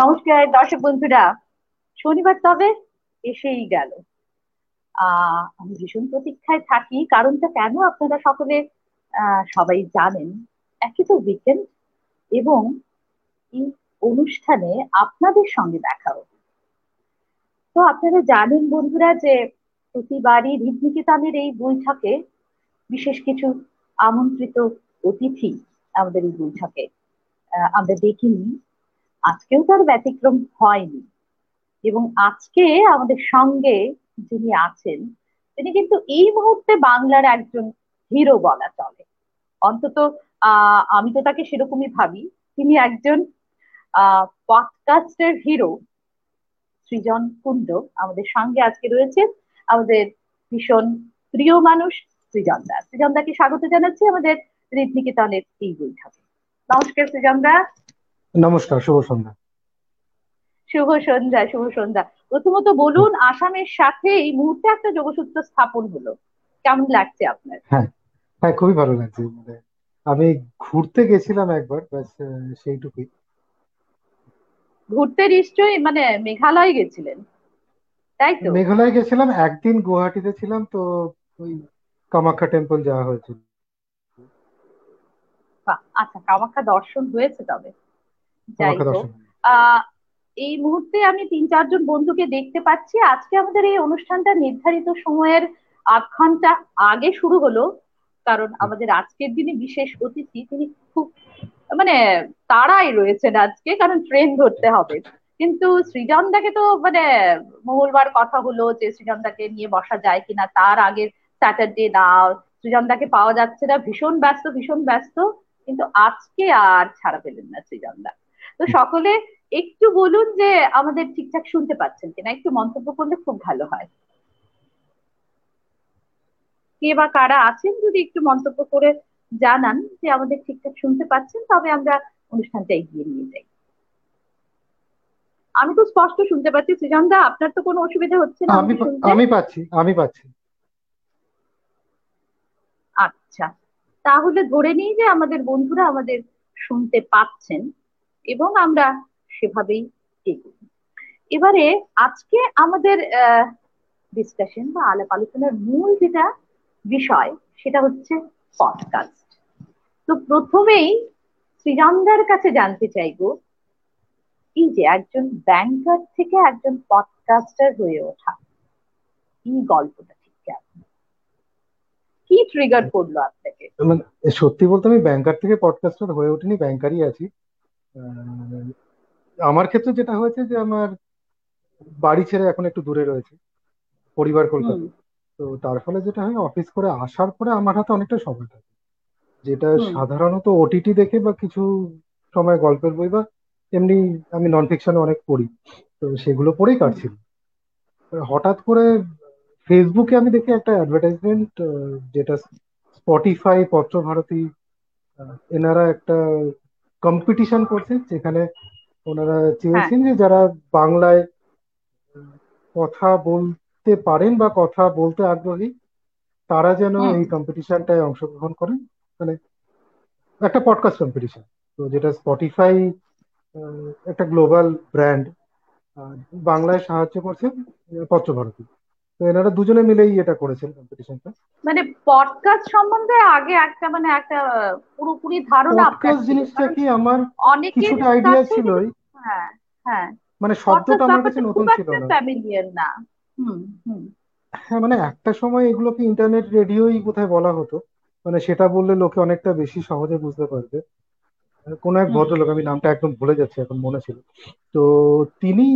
নমস্কার, দর্শক বন্ধুরা। শনিবার তবে এসেই গেল। আমি ভীষণ প্রতীক্ষায় থাকি। কারণটা কেন আপনারা সকলে সবাই জানেন। একই তো উইকেন্ড এবং এই অনুষ্ঠানে আপনাদের সঙ্গে দেখা হবে। তো আপনারা জানেন বন্ধুরা যে প্রতিবারই হৃদনিকেতনের এই বৈঠকে বিশেষ কিছু আমন্ত্রিত অতিথি আমাদের এই বৈঠকে। আমরা দেখিনি। আজকেও তার ব্যতিক্রম হয়নি। এবং আজকে আমাদের সঙ্গে যিনি আছেন, তিনি কিন্তু এই মুহূর্তে বাংলার একজন হিরো বলা চলে। অন্তত আমি তো তাকে সেরকমই ভাবি। তিনি একজন পডকাস্টের হিরো, সৃজন কুণ্ড। আমাদের সঙ্গে আজকে রয়েছে আমাদের ভীষণ প্রিয় মানুষ সৃজন দা। স্বাগত জানাচ্ছি আমাদের ঋতনিকেতনের এই বৈঠকে। নমস্কার সৃজন নমস্কার শুভ সন্ধ্যা। শুভ সন্ধ্যা শুভ সন্ধ্যা। প্রথমত বলুন আসামের সাথে এই মুহূর্তে একটা যোগসূত্র স্থাপন হলো। কেমন লাগছে আপনার? হ্যাঁ হ্যাঁ খুবই ভালো লাগছে। মানে আমি ঘুরতে গেছিলাম একবার ব্যাস সেইটুকুই। ঘুরতে নিশ্চয়ই মানে মেঘালয় গেছিলেন। তাই তো? মেঘালয় গেছিলাম একদিন গুয়াহাটিতে ছিলাম তো ওই কামাখ্যা টেম্পল যাওয়া হয়েছিল। আচ্ছা কামাখ্যা দর্শন হয়েছে তবে। যাই হোক এই মুহূর্তে আমি তিন চারজন বন্ধুকে দেখতে পাচ্ছি। আজকে আমাদের এই অনুষ্ঠানটা নির্ধারিত সময়ের আধ ঘণ্টা আগে শুরু হলো কারণ আমাদের আজকের দিনে বিশেষ অতিথি তিনি খুব মানে তারাই রয়েছেন আজকে কারণ ট্রেন ধরতে হবে। কিন্তু সৃজনদাকে তো মানে মঙ্গলবার কথা হলো যে সৃজনদাকে নিয়ে বসা যায় কিনা তার আগের স্যাটারডে না সৃজনদাকে পাওয়া যাচ্ছে না ভীষণ ব্যস্ত ভীষণ ব্যস্ত কিন্তু আজকে আর ছাড়া পেলেন না সৃজনদা। তো সকলে একটু বলুন যে আমাদের ঠিকঠাক শুনতে পাচ্ছেন কিনা একটু মন্তব্য করলে খুব ভালো হয়। কে বা কারা আছেন যদি একটু মন্তব্য করে জানান যে আমাদের ঠিকঠাক শুনতে পাচ্ছেন তবে আমরা অনুষ্ঠানটা এগিয়ে নিয়ে যাই। আমি তো স্পষ্ট শুনতে পাচ্ছি। সৃজন দা আপনার তো কোনো অসুবিধা হচ্ছে না আমি আমি পাচ্ছি আমি পাচ্ছি। আচ্ছা। তাহলে ধরে নিই যে আমাদের বন্ধুরা আমাদের শুনতে পাচ্ছেন। এবং আমরা সেভাবেই এবারে আজকে আমাদের ডিসকাশন বা আলাপ আলোচনার মূল যেটা বিষয়, সেটা হচ্ছে পডকাস্ট তো প্রথমেই শ্রীরামদার কাছে জানতে চাইব, এই যে একজন ব্যাংকার থেকে একজন পডকাস্টার হয়ে ওঠা, এই গল্পটা ঠিক কি ট্রিগার করল আপনাকে? মানে সত্যি বলতে আমি ব্যাংকার থেকে পডকাস্টার হয়ে ওঠেনি ব্যাংকারই আছি। আমার ক্ষেত্রে যেটা হয়েছে যে আমার বাড়ি ছেড়ে এখন একটু দূরে রয়েছে পরিবার কলকাতা। তো তার ফলে যেটা হয় অফিস করে আসার পরে আমার হাতে অনেকটা সময় থাকে। যেটা সাধারণত ওটিটি দেখে বা কিছু সময় গল্পের বই বা এমনি আমি নন ফিকশনে অনেক পড়ি। তো সেগুলো পড়েই কাটছিল। হঠাৎ করে ফেসবুকে আমি দেখি একটা অ্যাডভার্টাইজমেন্ট যেটা স্পটিফাই পত্রভারতী এনারা একটা কম্পিটিশন করছে যেখানে ওনারা চেয়েছেন যে যারা বাংলায় কথা বলতে পারেন বা কথা বলতে আগ্রহী তারা যেন এই কম্পিটিশনটায় অংশগ্রহণ করেন। মানে একটা পডকাস্ট কম্পিটিশন তো যেটা স্পটিফাই একটা গ্লোবাল ব্র্যান্ড বাংলায় সাহায্য করছেন পত্রভারতী। তো এনারা দুজনে মিলেই এটা করেছেন কম্পিটিশনটা মানে পডকাস্ট সম্বন্ধে আগে একটা মানে একটা পুরোপুরি ধারণা পডকাস্ট জিনিসটা কি আমার কিছুটা আইডিয়া ছিলই হ্যাঁ হ্যাঁ। মানে শব্দটা আমার কাছে নতুন ছিল না। ফ্যামিলিয়ার না। হুম হুম। হ্যাঁ মানে একটা সময় এগুলোকে ইন্টারনেট রেডিওই কোথায় বলা হতো? মানে সেটা বললে লোকে অনেকটা বেশি সহজে বুঝতে পারবে। কোন এক ভদ্রলোক আমি নামটা একদম ভুলে যাচ্ছি এখন মনে ছিল। তো তিনি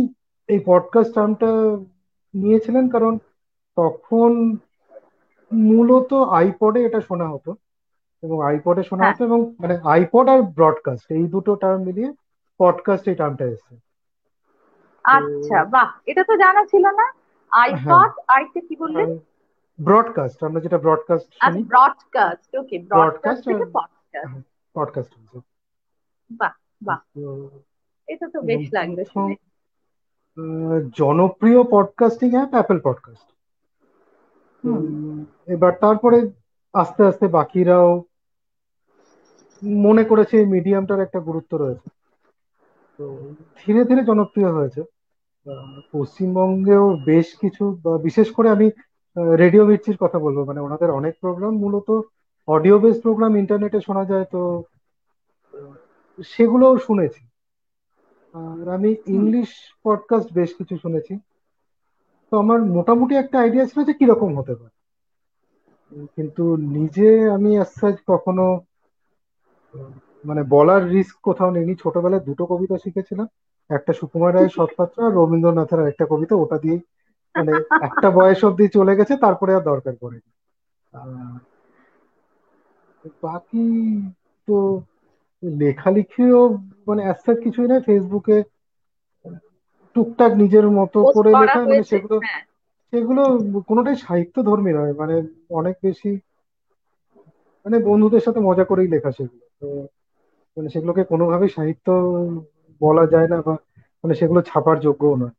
এই পডকাস্ট টার্মটা নিয়েছিলেন কারণ তখন মূলত আইপডে এটা শোনা হতো এবং আইপডে শোনা হতো এবং মানে আইপড আর ব্রডকাস্ট এই দুটো টার্ম মিলিয়ে পডকাস্ট এই টার্মটা এসেছে আচ্ছা বাহ এটা তো জানা ছিল না। আইপড আরেকটা কি বললেন? ব্রডকাস্ট আমরা যেটা ব্রডকাস্ট শুনি। ব্রডকাস্ট ওকে ব্রডকাস্ট থেকে পডকাস্ট পডকাস্ট বাহ বাহ। এটা তো বেশ লাগল শুনে। জনপ্রিয় পডকাস্টিং অ্যাপ অ্যাপেল পডকাস্ট এবার তারপরে আস্তে আস্তে বাকিরাও মনে করেছে এই মিডিয়ামটার একটা গুরুত্ব রয়েছে। তো ধীরে ধীরে জনপ্রিয় হয়েছে। পশ্চিমবঙ্গেও বেশ কিছু বিশেষ করে আমি রেডিও মির্চির কথা বলব। মানে ওনাদের অনেক প্রোগ্রাম মূলত অডিও বেস প্রোগ্রাম ইন্টারনেটে শোনা যায় তো সেগুলোও শুনেছি। আর আমি ইংলিশ পডকাস্ট বেশ কিছু শুনেছি। আমার মোটামুটি একটা আইডিয়া ছিল যে কীরকম হতে পারে। কিন্তু নিজে আমি such কখনো মানে বলার রিস্ক কোথাও নেইনি। ছোটবেলায় দুটো কবিতা শিখেছিলাম। একটা সুকুমার রায়ের সৎপাত্র আর রবীন্দ্রনাথের একটা কবিতা। ওটা দিয়ে মানে একটা বয়স অব্দি চলে গেছে, তারপরে আর দরকার পড়েনি। বাকি তো লেখালেখিও মানে as কিছুই না ফেসবুকে টুকটাক নিজের মতো করে লেখা মানে সেগুলো হ্যাঁ। সেগুলো কোনোটাই সাহিত্য ধর্মী নয় মানে অনেক বেশি মানে বন্ধুদের সাথে মজা করেই লেখা সেগুলো। তো মানে সেগুলোকে কোনোভাবেই সাহিত্য বলা যায় না বা মানে সেগুলো ছাপার যোগ্যও নয়।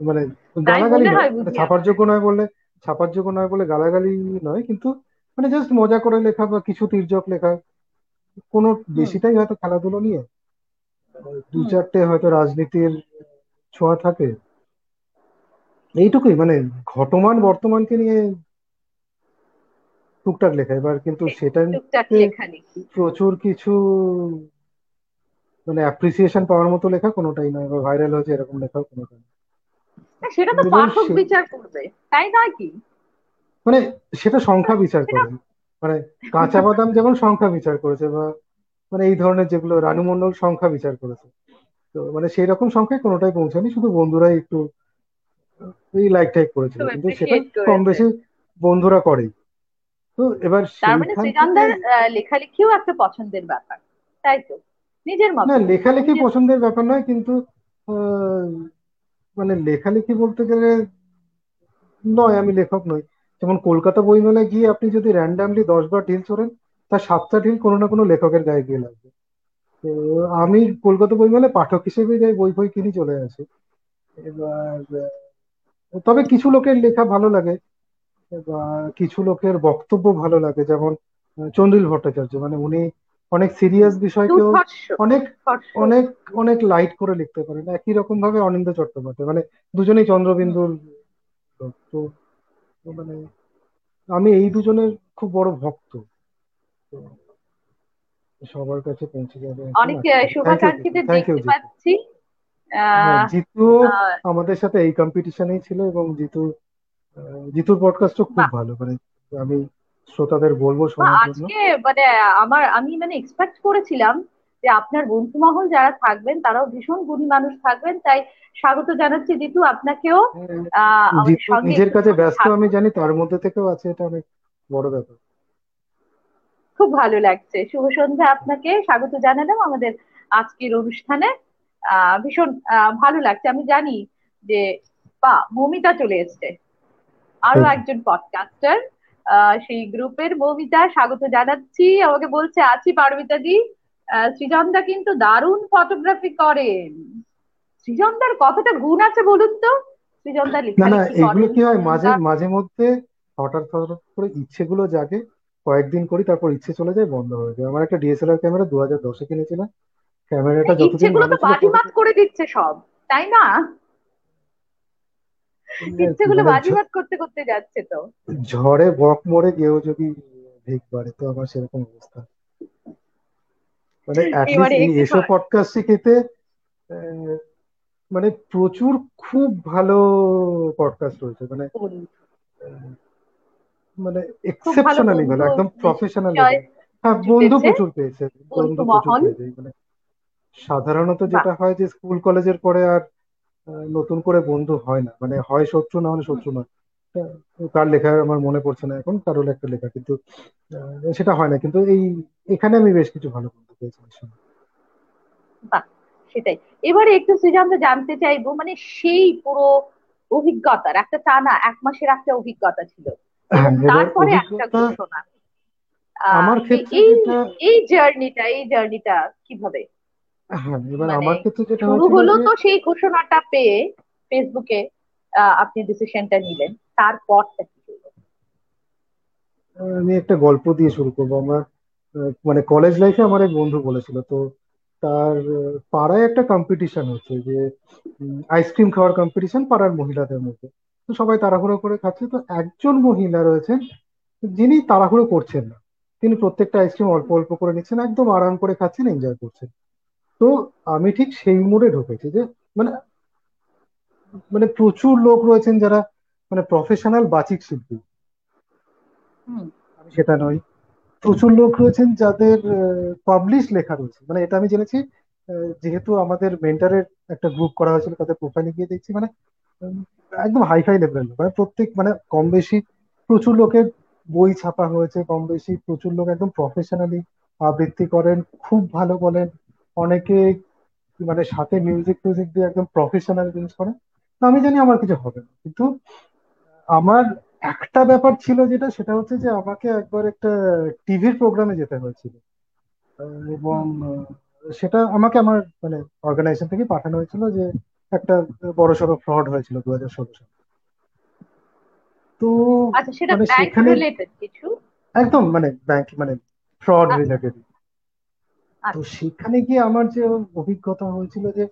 মানে গালাগালি নয় মানে ছাপার যোগ্য নয় বললে ছাপার যোগ্য নয় বলে গালাগালি নয় কিন্তু মানে জাস্ট মজা করে লেখা বা কিছু তির্যক লেখা কোনো বেশিটাই হয়তো খেলাধুলো নিয়ে দু চারটে হয়তো রাজনীতির ছোঁয়া থাকে। এইটুকুই মানে ঘটমান বর্তমানকে নিয়ে টুকটাক লেখা। এবার কিন্তু সেটা টুকটাক প্রচুর কিছু মানে অ্যাপ্রিসিয়েশন পাওয়ার মতো লেখা কোনোটাই নয় বা ভাইরাল হয়েছে এরকম লেখাও কোনোটাই সেটা তো পাঠক বিচার করবে তাই নয় কি? মানে সেটা সংখ্যা বিচার করে। মানে কাঁচা বাদাম যেমন সংখ্যা বিচার করেছে বা মানে এই ধরনের যেগুলো রানু মণ্ডল সংখ্যা বিচার করেছে। তো মানে সেই রকম সংখ্যায় কোনোটাই পৌঁছায়নি শুধু বন্ধুরাই একটু এই লাইক টাইক করেছিল। কিন্তু সেটা কম বেশি বন্ধুরা করেই। তো এবার তার মানে লেখালেখিও একটা পছন্দের ব্যাপার তাই তো? নিজের না লেখালেখি পছন্দের ব্যাপার নয় কিন্তু আহ, মানে লেখালেখি বলতে গেলে নয় আমি লেখক নই। যেমন কলকাতা বইমেলায় গিয়ে আপনি যদি র্যান্ডামলি দশ বার ঢিল ছোড়েন তার সাতটা ঢিল কোনো না কোনো লেখকের গায়ে গিয়ে লাগবে। তো আমি কলকাতা বইমেলায় পাঠক হিসেবে যাই বই বই কিনি চলে আসি। এবার তবে কিছু লোকের লেখা ভালো লাগে বা কিছু লোকের বক্তব্য ভালো লাগে যেমন চন্দ্রিল ভট্টাচার্য। মানে উনি অনেক সিরিয়াস বিষয়কেও অনেক অনেক অনেক লাইট করে লিখতে পারেন। একই রকম ভাবে অনিন্দ্য চট্টোপাধ্যায়। মানে দুজনেই চন্দ্রবিন্দুর তো মানে আমি এই দুজনের খুব বড় ভক্ত। তো সবার কাছে পৌঁছে যাবে। অনেক জিতু শুভাকাঙ্ক্ষীদের দেখতে পাচ্ছি। হ্যাঁ আহ, আমাদের সাথে এই কম্পিটিশনেই ছিল এবং জিতু জিতুর পডকাস্টও খুব ভালো। মানে আমি শ্রোতাদের বলব আজকে মানে আমার আমি মানে এক্সপেক্ট করেছিলাম যে আপনার বন্ধু মহল যারা থাকবেন তারাও ভীষণ গুণী মানুষ থাকবেন। তাই স্বাগত জানাচ্ছি জিতু আপনাকেও। হ্যাঁ, জিতু নিজের কাছে ব্যস্ত আমি জানি তার মধ্যে থেকেও আছে এটা অনেক বড় ব্যাপার। খুব ভালো লাগছে। শুভ সন্ধ্যা আপনাকে। স্বাগত জানালাম আমাদের আজকের অনুষ্ঠানে। আহ ভীষণ ভালো লাগছে। আমি জানি যে বা মৌমিতা চলে এসেছে। আরও একজন পডকাস্টার সেই গ্রুপের মৌমিতা স্বাগত জানাচ্ছি। আমাকে বলছে আছি পারমিতা দি। সৃজনদা কিন্তু দারুণ ফটোগ্রাফি করেন। সৃজনদার কতটা গুণ আছে বলুন তো? সৃজনদা না না এগুলো কি হয়? মাঝে মাঝে মধ্যে হঠাৎ হঠাৎ করে ইচ্ছেগুলো জাগে। কয়েকদিন করি তারপর ইচ্ছে চলে যায় বন্ধ হয়ে যায়। আমার একটা ডিএসএলআর ক্যামেরা দু হাজার দশে কিনেছিলাম। ক্যামেরাটা যতদিন ইচ্ছেগুলো ভালো তো ছিল বাজিমাত করে দিচ্ছে সব তাই না? কি ইচ্ছেগুলো মানে বাজিমাত করতে করতে যাচ্ছে তো। ঝড়ে বক মরে গেও যদি ভিক বাড়ে তো আমার সেরকম অবস্থা। মানে এসব পডকাস্ট শিখেতে মানে প্রচুর খুব ভালো পডকাস্ট রয়েছে। মানে মানে এক্সেপশনালি ভালো একদম প্রফেশনাল হ্যাঁ বন্ধু প্রচুর পেয়েছে বন্ধু প্রচুর পেয়েছে মানে সাধারণত যেটা হয় যে স্কুল কলেজের পরে আর নতুন করে বন্ধু হয় না। মানে হয় শত্রু না হলে শত্রু নয়। তা, কার লেখা আমার মনে পড়ছে না এখন কারোর একটা লেখা কিন্তু সেটা হয় না। কিন্তু এই এখানে আমি বেশ কিছু ভালো বন্ধু পেয়েছি। সেটাই। এবারে একটু সৃজন্ত জানতে চাইব মানে সেই পুরো অভিজ্ঞতার একটা টানা এক মাসের একটা অভিজ্ঞতা ছিল। তারপরে একটা ঘোষণা। আমার ক্ষেত্রে এই এই জার্নিটা এই জার্নিটা কীভাবে? হ্যাঁ এবার মানে আমার ক্ষেত্রে যেটা শুরু হলো তো সেই ঘোষণাটা পেয়ে ফেসবুকে আপনি ডিসিশনটা নিলেন। তারপরটা কি হলো? আমি একটা গল্প দিয়ে শুরু করব। আমার মানে কলেজ লাইফে আমার এক বন্ধু বলেছিল তো তার পাড়ায় একটা কম্পিটিশন হচ্ছে যে আইসক্রিম খাওয়ার কম্পিটিশন পাড়ার মহিলাদের মধ্যে। তো সবাই তাড়াহুড়ো করে খাচ্ছে। তো একজন মহিলা রয়েছেন যিনি তাড়াহুড়ো করছেন না। তিনি প্রত্যেকটা আইসক্রিম অল্প অল্প করে নিচ্ছেন একদম আরাম করে খাচ্ছেন এনজয় করছেন। তো আমি ঠিক সেই মোড়ে ঢুকেছি যে মানে মানে প্রচুর লোক রয়েছেন যারা মানে প্রফেশনাল বাচিক শিল্পী। হুম। আমি সেটা নই। প্রচুর লোক রয়েছেন যাদের পাবলিশ লেখা রয়েছে। মানে এটা আমি জেনেছি যেহেতু আমাদের মেন্টারের একটা গ্রুপ করা হয়েছিল তাদের প্রোফাইলে গিয়ে দেখছি। মানে একদম হাইফাই লেভেলের লোক। মানে প্রত্যেক মানে কম বেশি প্রচুর লোকের বই ছাপা হয়েছে, কম বেশি প্রচুর লোক একদম প্রফেশনালি আবৃত্তি করেন, খুব ভালো বলেন। অনেকে মানে সাথে মিউজিক ফিউজিক দিয়ে একদম প্রফেশনাল জিনিস করেন। তো আমি জানি আমার কিছু হবে না। কিন্তু আমার একটা ব্যাপার ছিল যেটা, সেটা হচ্ছে যে আমাকে একবার একটা টিভির প্রোগ্রামে যেতে হয়েছিল। এবং সেটা আমাকে আমার মানে অর্গানাইজেশন থেকে পাঠানো হয়েছিল যে একটা বড়সড় ফ্রড হয়েছিল দু হাজার ষোলো সালে। তো আচ্ছা সেটা মানে সেখানে একদম মানে ব্যাংক মানে ফ্রড আচ্ছা। রিলেটেড তো আচ্ছা। সেখানে গিয়ে আমার যে অভিজ্ঞতা হয়েছিল যে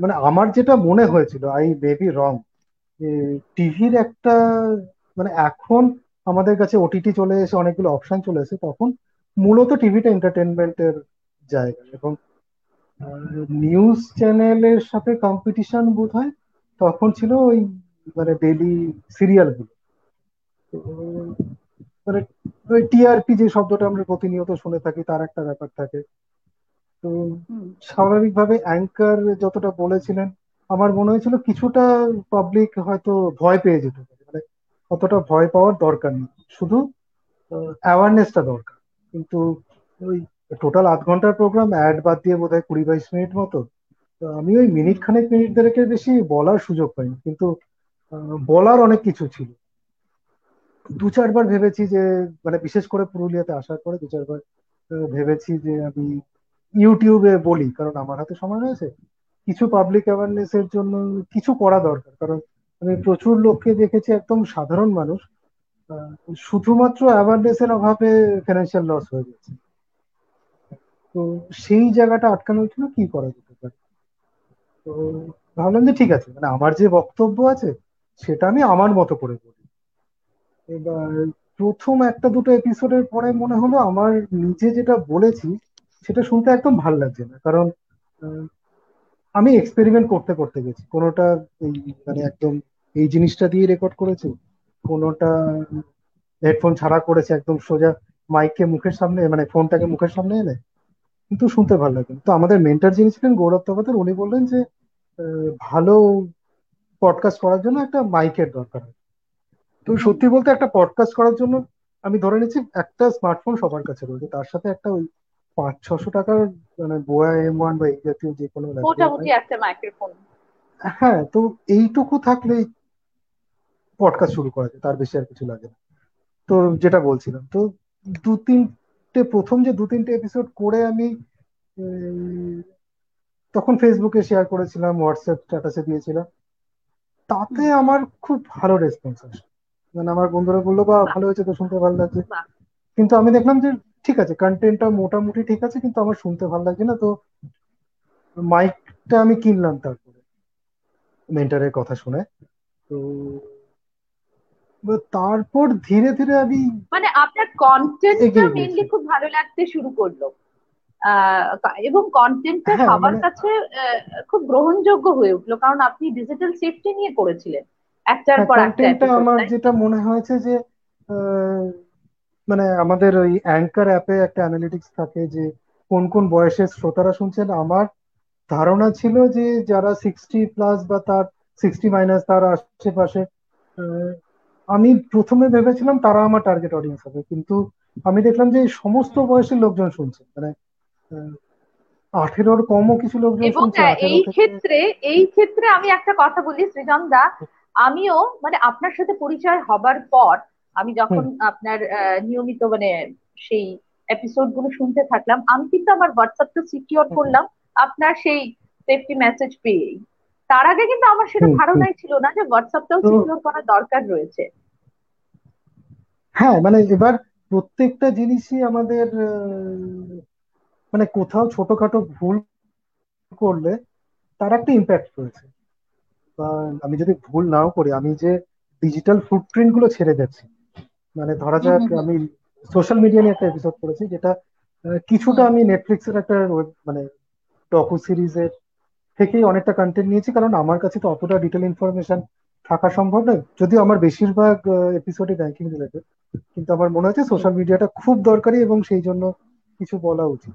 মানে আমার যেটা মনে হয়েছিল আই বেবি রং টিভির একটা মানে এখন আমাদের কাছে ওটিটি চলে এসে অনেকগুলো অপশন চলে এসে তখন মূলত টিভিটা এন্টারটেনমেন্টের জায়গা এবং নিউজ চ্যানেলের সাথে কম্পিটিশন বোধ হয় তখন ছিল ওই মানে ডেইলি সিরিয়ালগুলো। তো, মানে ওই টিআরপি যে শব্দটা আমরা প্রতিনিয়ত শুনে থাকি তার একটা ব্যাপার থাকে। তো স্বাভাবিকভাবে অ্যাঙ্কার যতটা বলেছিলেন আমার মনে হয়েছিল কিছুটা পাবলিক হয়তো ভয় পেয়ে যেতে। পারে মানে অতটা ভয় পাওয়ার দরকার নেই। শুধু অ্যাওয়ারনেসটা দরকার। কিন্তু ওই টোটাল আধ ঘণ্টার প্রোগ্রাম অ্যাড বাদ দিয়ে বোধহয় কুড়ি বাইশ মিনিট মতো। আমি ওই মিনিট খানেক মিনিট দেড়েকের বেশি বলার সুযোগ পাইনি। কিন্তু বলার অনেক কিছু ছিল। দু চারবার ভেবেছি যে মানে বিশেষ করে পুরুলিয়াতে আসার পরে দু চারবার ভেবেছি যে আমি ইউটিউবে বলি, কারণ আমার হাতে সময় রয়েছে। কিছু পাবলিক অ্যাওয়ারনেস এর জন্য কিছু করা দরকার। কারণ আমি প্রচুর লোককে দেখেছি, একদম সাধারণ মানুষ। শুধুমাত্র অ্যাওয়ারনেস এর অভাবে ফিনান্সিয়াল লস হয়ে যাচ্ছে তো সেই জায়গাটা আটকানোর জন্য কি করা যেতে পারে? তো ভাবলাম যে ঠিক আছে মানে আমার যে বক্তব্য আছে, সেটা আমি আমার মতো করে বলি। এবার প্রথম একটা দুটো এপিসোডের পরে মনে হলো আমার নিজে যেটা বলেছি, সেটা শুনতে একদম ভালো লাগছে না। কারণ আমি এক্সপেরিমেন্ট করতে করতে গেছি। কোনোটা মানে একদম এই জিনিসটা দিয়ে রেকর্ড করেছি, কোনোটা হেডফোন ছাড়া করেছে, একদম সোজা মাইককে মুখের সামনে মানে ফোনটাকে মুখের সামনে এনে কিন্তু শুনতে ভালো লাগে। তো আমাদের মেন্টার যিনি ছিলেন গৌরব তপাতের উনি বললেন যে ভালো পডকাস্ট করার জন্য একটা মাইকের দরকার হয়। তো সত্যি বলতে একটা পডকাস্ট করার জন্য আমি ধরে নিচ্ছি একটা স্মার্টফোন সবার কাছে রয়েছে। তার সাথে একটা ওই পাঁচ ছশো টাকার মানে বোয়া এম ওয়ান বা এই জাতীয় যে কোনো মোটামুটি একটা মাইক্রোফোন হ্যাঁ তো এইটুকু থাকলেই পডকাস্ট শুরু করা যায়। তার বেশি আর কিছু লাগে না। তো যেটা বলছিলাম তো দু তিনটে প্রথম যে দু তিনটে এপিসোড করে আমি তখন ফেসবুকে শেয়ার করেছিলাম হোয়াটসঅ্যাপ স্ট্যাটাসে দিয়েছিলাম। তাতে আমার খুব ভালো রেসপন্স আসে। মানে আমার বন্ধুরা বলল বা ভালো হয়েছে তো শুনতে ভালো লাগছে। কিন্তু আমি দেখলাম যে ঠিক আছে কন্টেন্টটা মোটামুটি ঠিক আছে কিন্তু আমার শুনতে ভালো লাগছে না তো মাইকটা আমি কিনলাম তারপরে। মেন্টারের কথা শুনে। তো তারপর ধীরে ধীরে আমি মানে আপনার কন্টেন্টটা গিয়েছি খুব ভালো লাগতে শুরু করল। এবং কন্টেন্টটা হ্যাঁ সবার মানে কাছে আহ, খুব গ্রহণযোগ্য হয়ে উঠল। কারণ আপনি ডিজিটাল সেফটি নিয়ে করেছিলেন একটার হ্যাঁ পর একটা আমার যেটা মনে হয়েছে যে মানে আমাদের ওই অ্যাঙ্কার অ্যাপে একটা অ্যানালিটিক্স থাকে যে কোন কোন বয়সের শ্রোতারা শুনছেন। আমার ধারণা ছিল যে যারা সিক্সটি প্লাস বা তার সিক্সটি মাইনাস তার আশেপাশে আমি প্রথমে ভেবেছিলাম তারা আমার টার্গেট অডিয়েন্স হবে কিন্তু আমি দেখলাম যে সমস্ত বয়সের লোকজন শুনছে। মানে আঠেরোর কমও কিছু লোকজন শুনছে এই ক্ষেত্রে এই ক্ষেত্রে আমি একটা কথা বলি সৃজন দা আমিও মানে আপনার সাথে পরিচয় হবার পর আমি যখন আপনার নিয়মিত মানে সেই এপিসোডগুলো শুনতে থাকলাম আমি কিন্তু আমার হোয়াটসঅ্যাপটা সিকিউর করলাম আপনার সেই সেফটি মেসেজ পেয়েই। তার আগে কিন্তু আমার সেটা। ধারণাই ছিল না যে হোয়াটসঅ্যাপটাও সিকিউর করা দরকার রয়েছে। হ্যাঁ মানে এবার প্রত্যেকটা জিনিসই আমাদের মানে কোথাও ছোটখাটো ভুল করলে তার একটা ইম্প্যাক্ট রয়েছে। আমি যদি ভুল নাও করি আমি যে ডিজিটাল ফুটপ্রিন্টগুলো ছেড়ে যাচ্ছি মানে ধরা যাক আমি সোশ্যাল মিডিয়া নিয়ে একটা এপিসোড করেছি যেটা কিছুটা আমি নেটফ্লিক্সের একটা মানে ডকু সিরিজের থেকেই অনেকটা কন্টেন্ট নিয়েছি কারণ আমার কাছে তো অতটা ডিটেল ইনফরমেশন থাকা সম্ভব নয়। যদিও আমার বেশিরভাগ এপিসোডে ব্যাংকিং রিলেটেড কিন্তু আমার মনে হচ্ছে সোশ্যাল মিডিয়াটা খুব দরকারি এবং সেই জন্য কিছু বলা উচিত।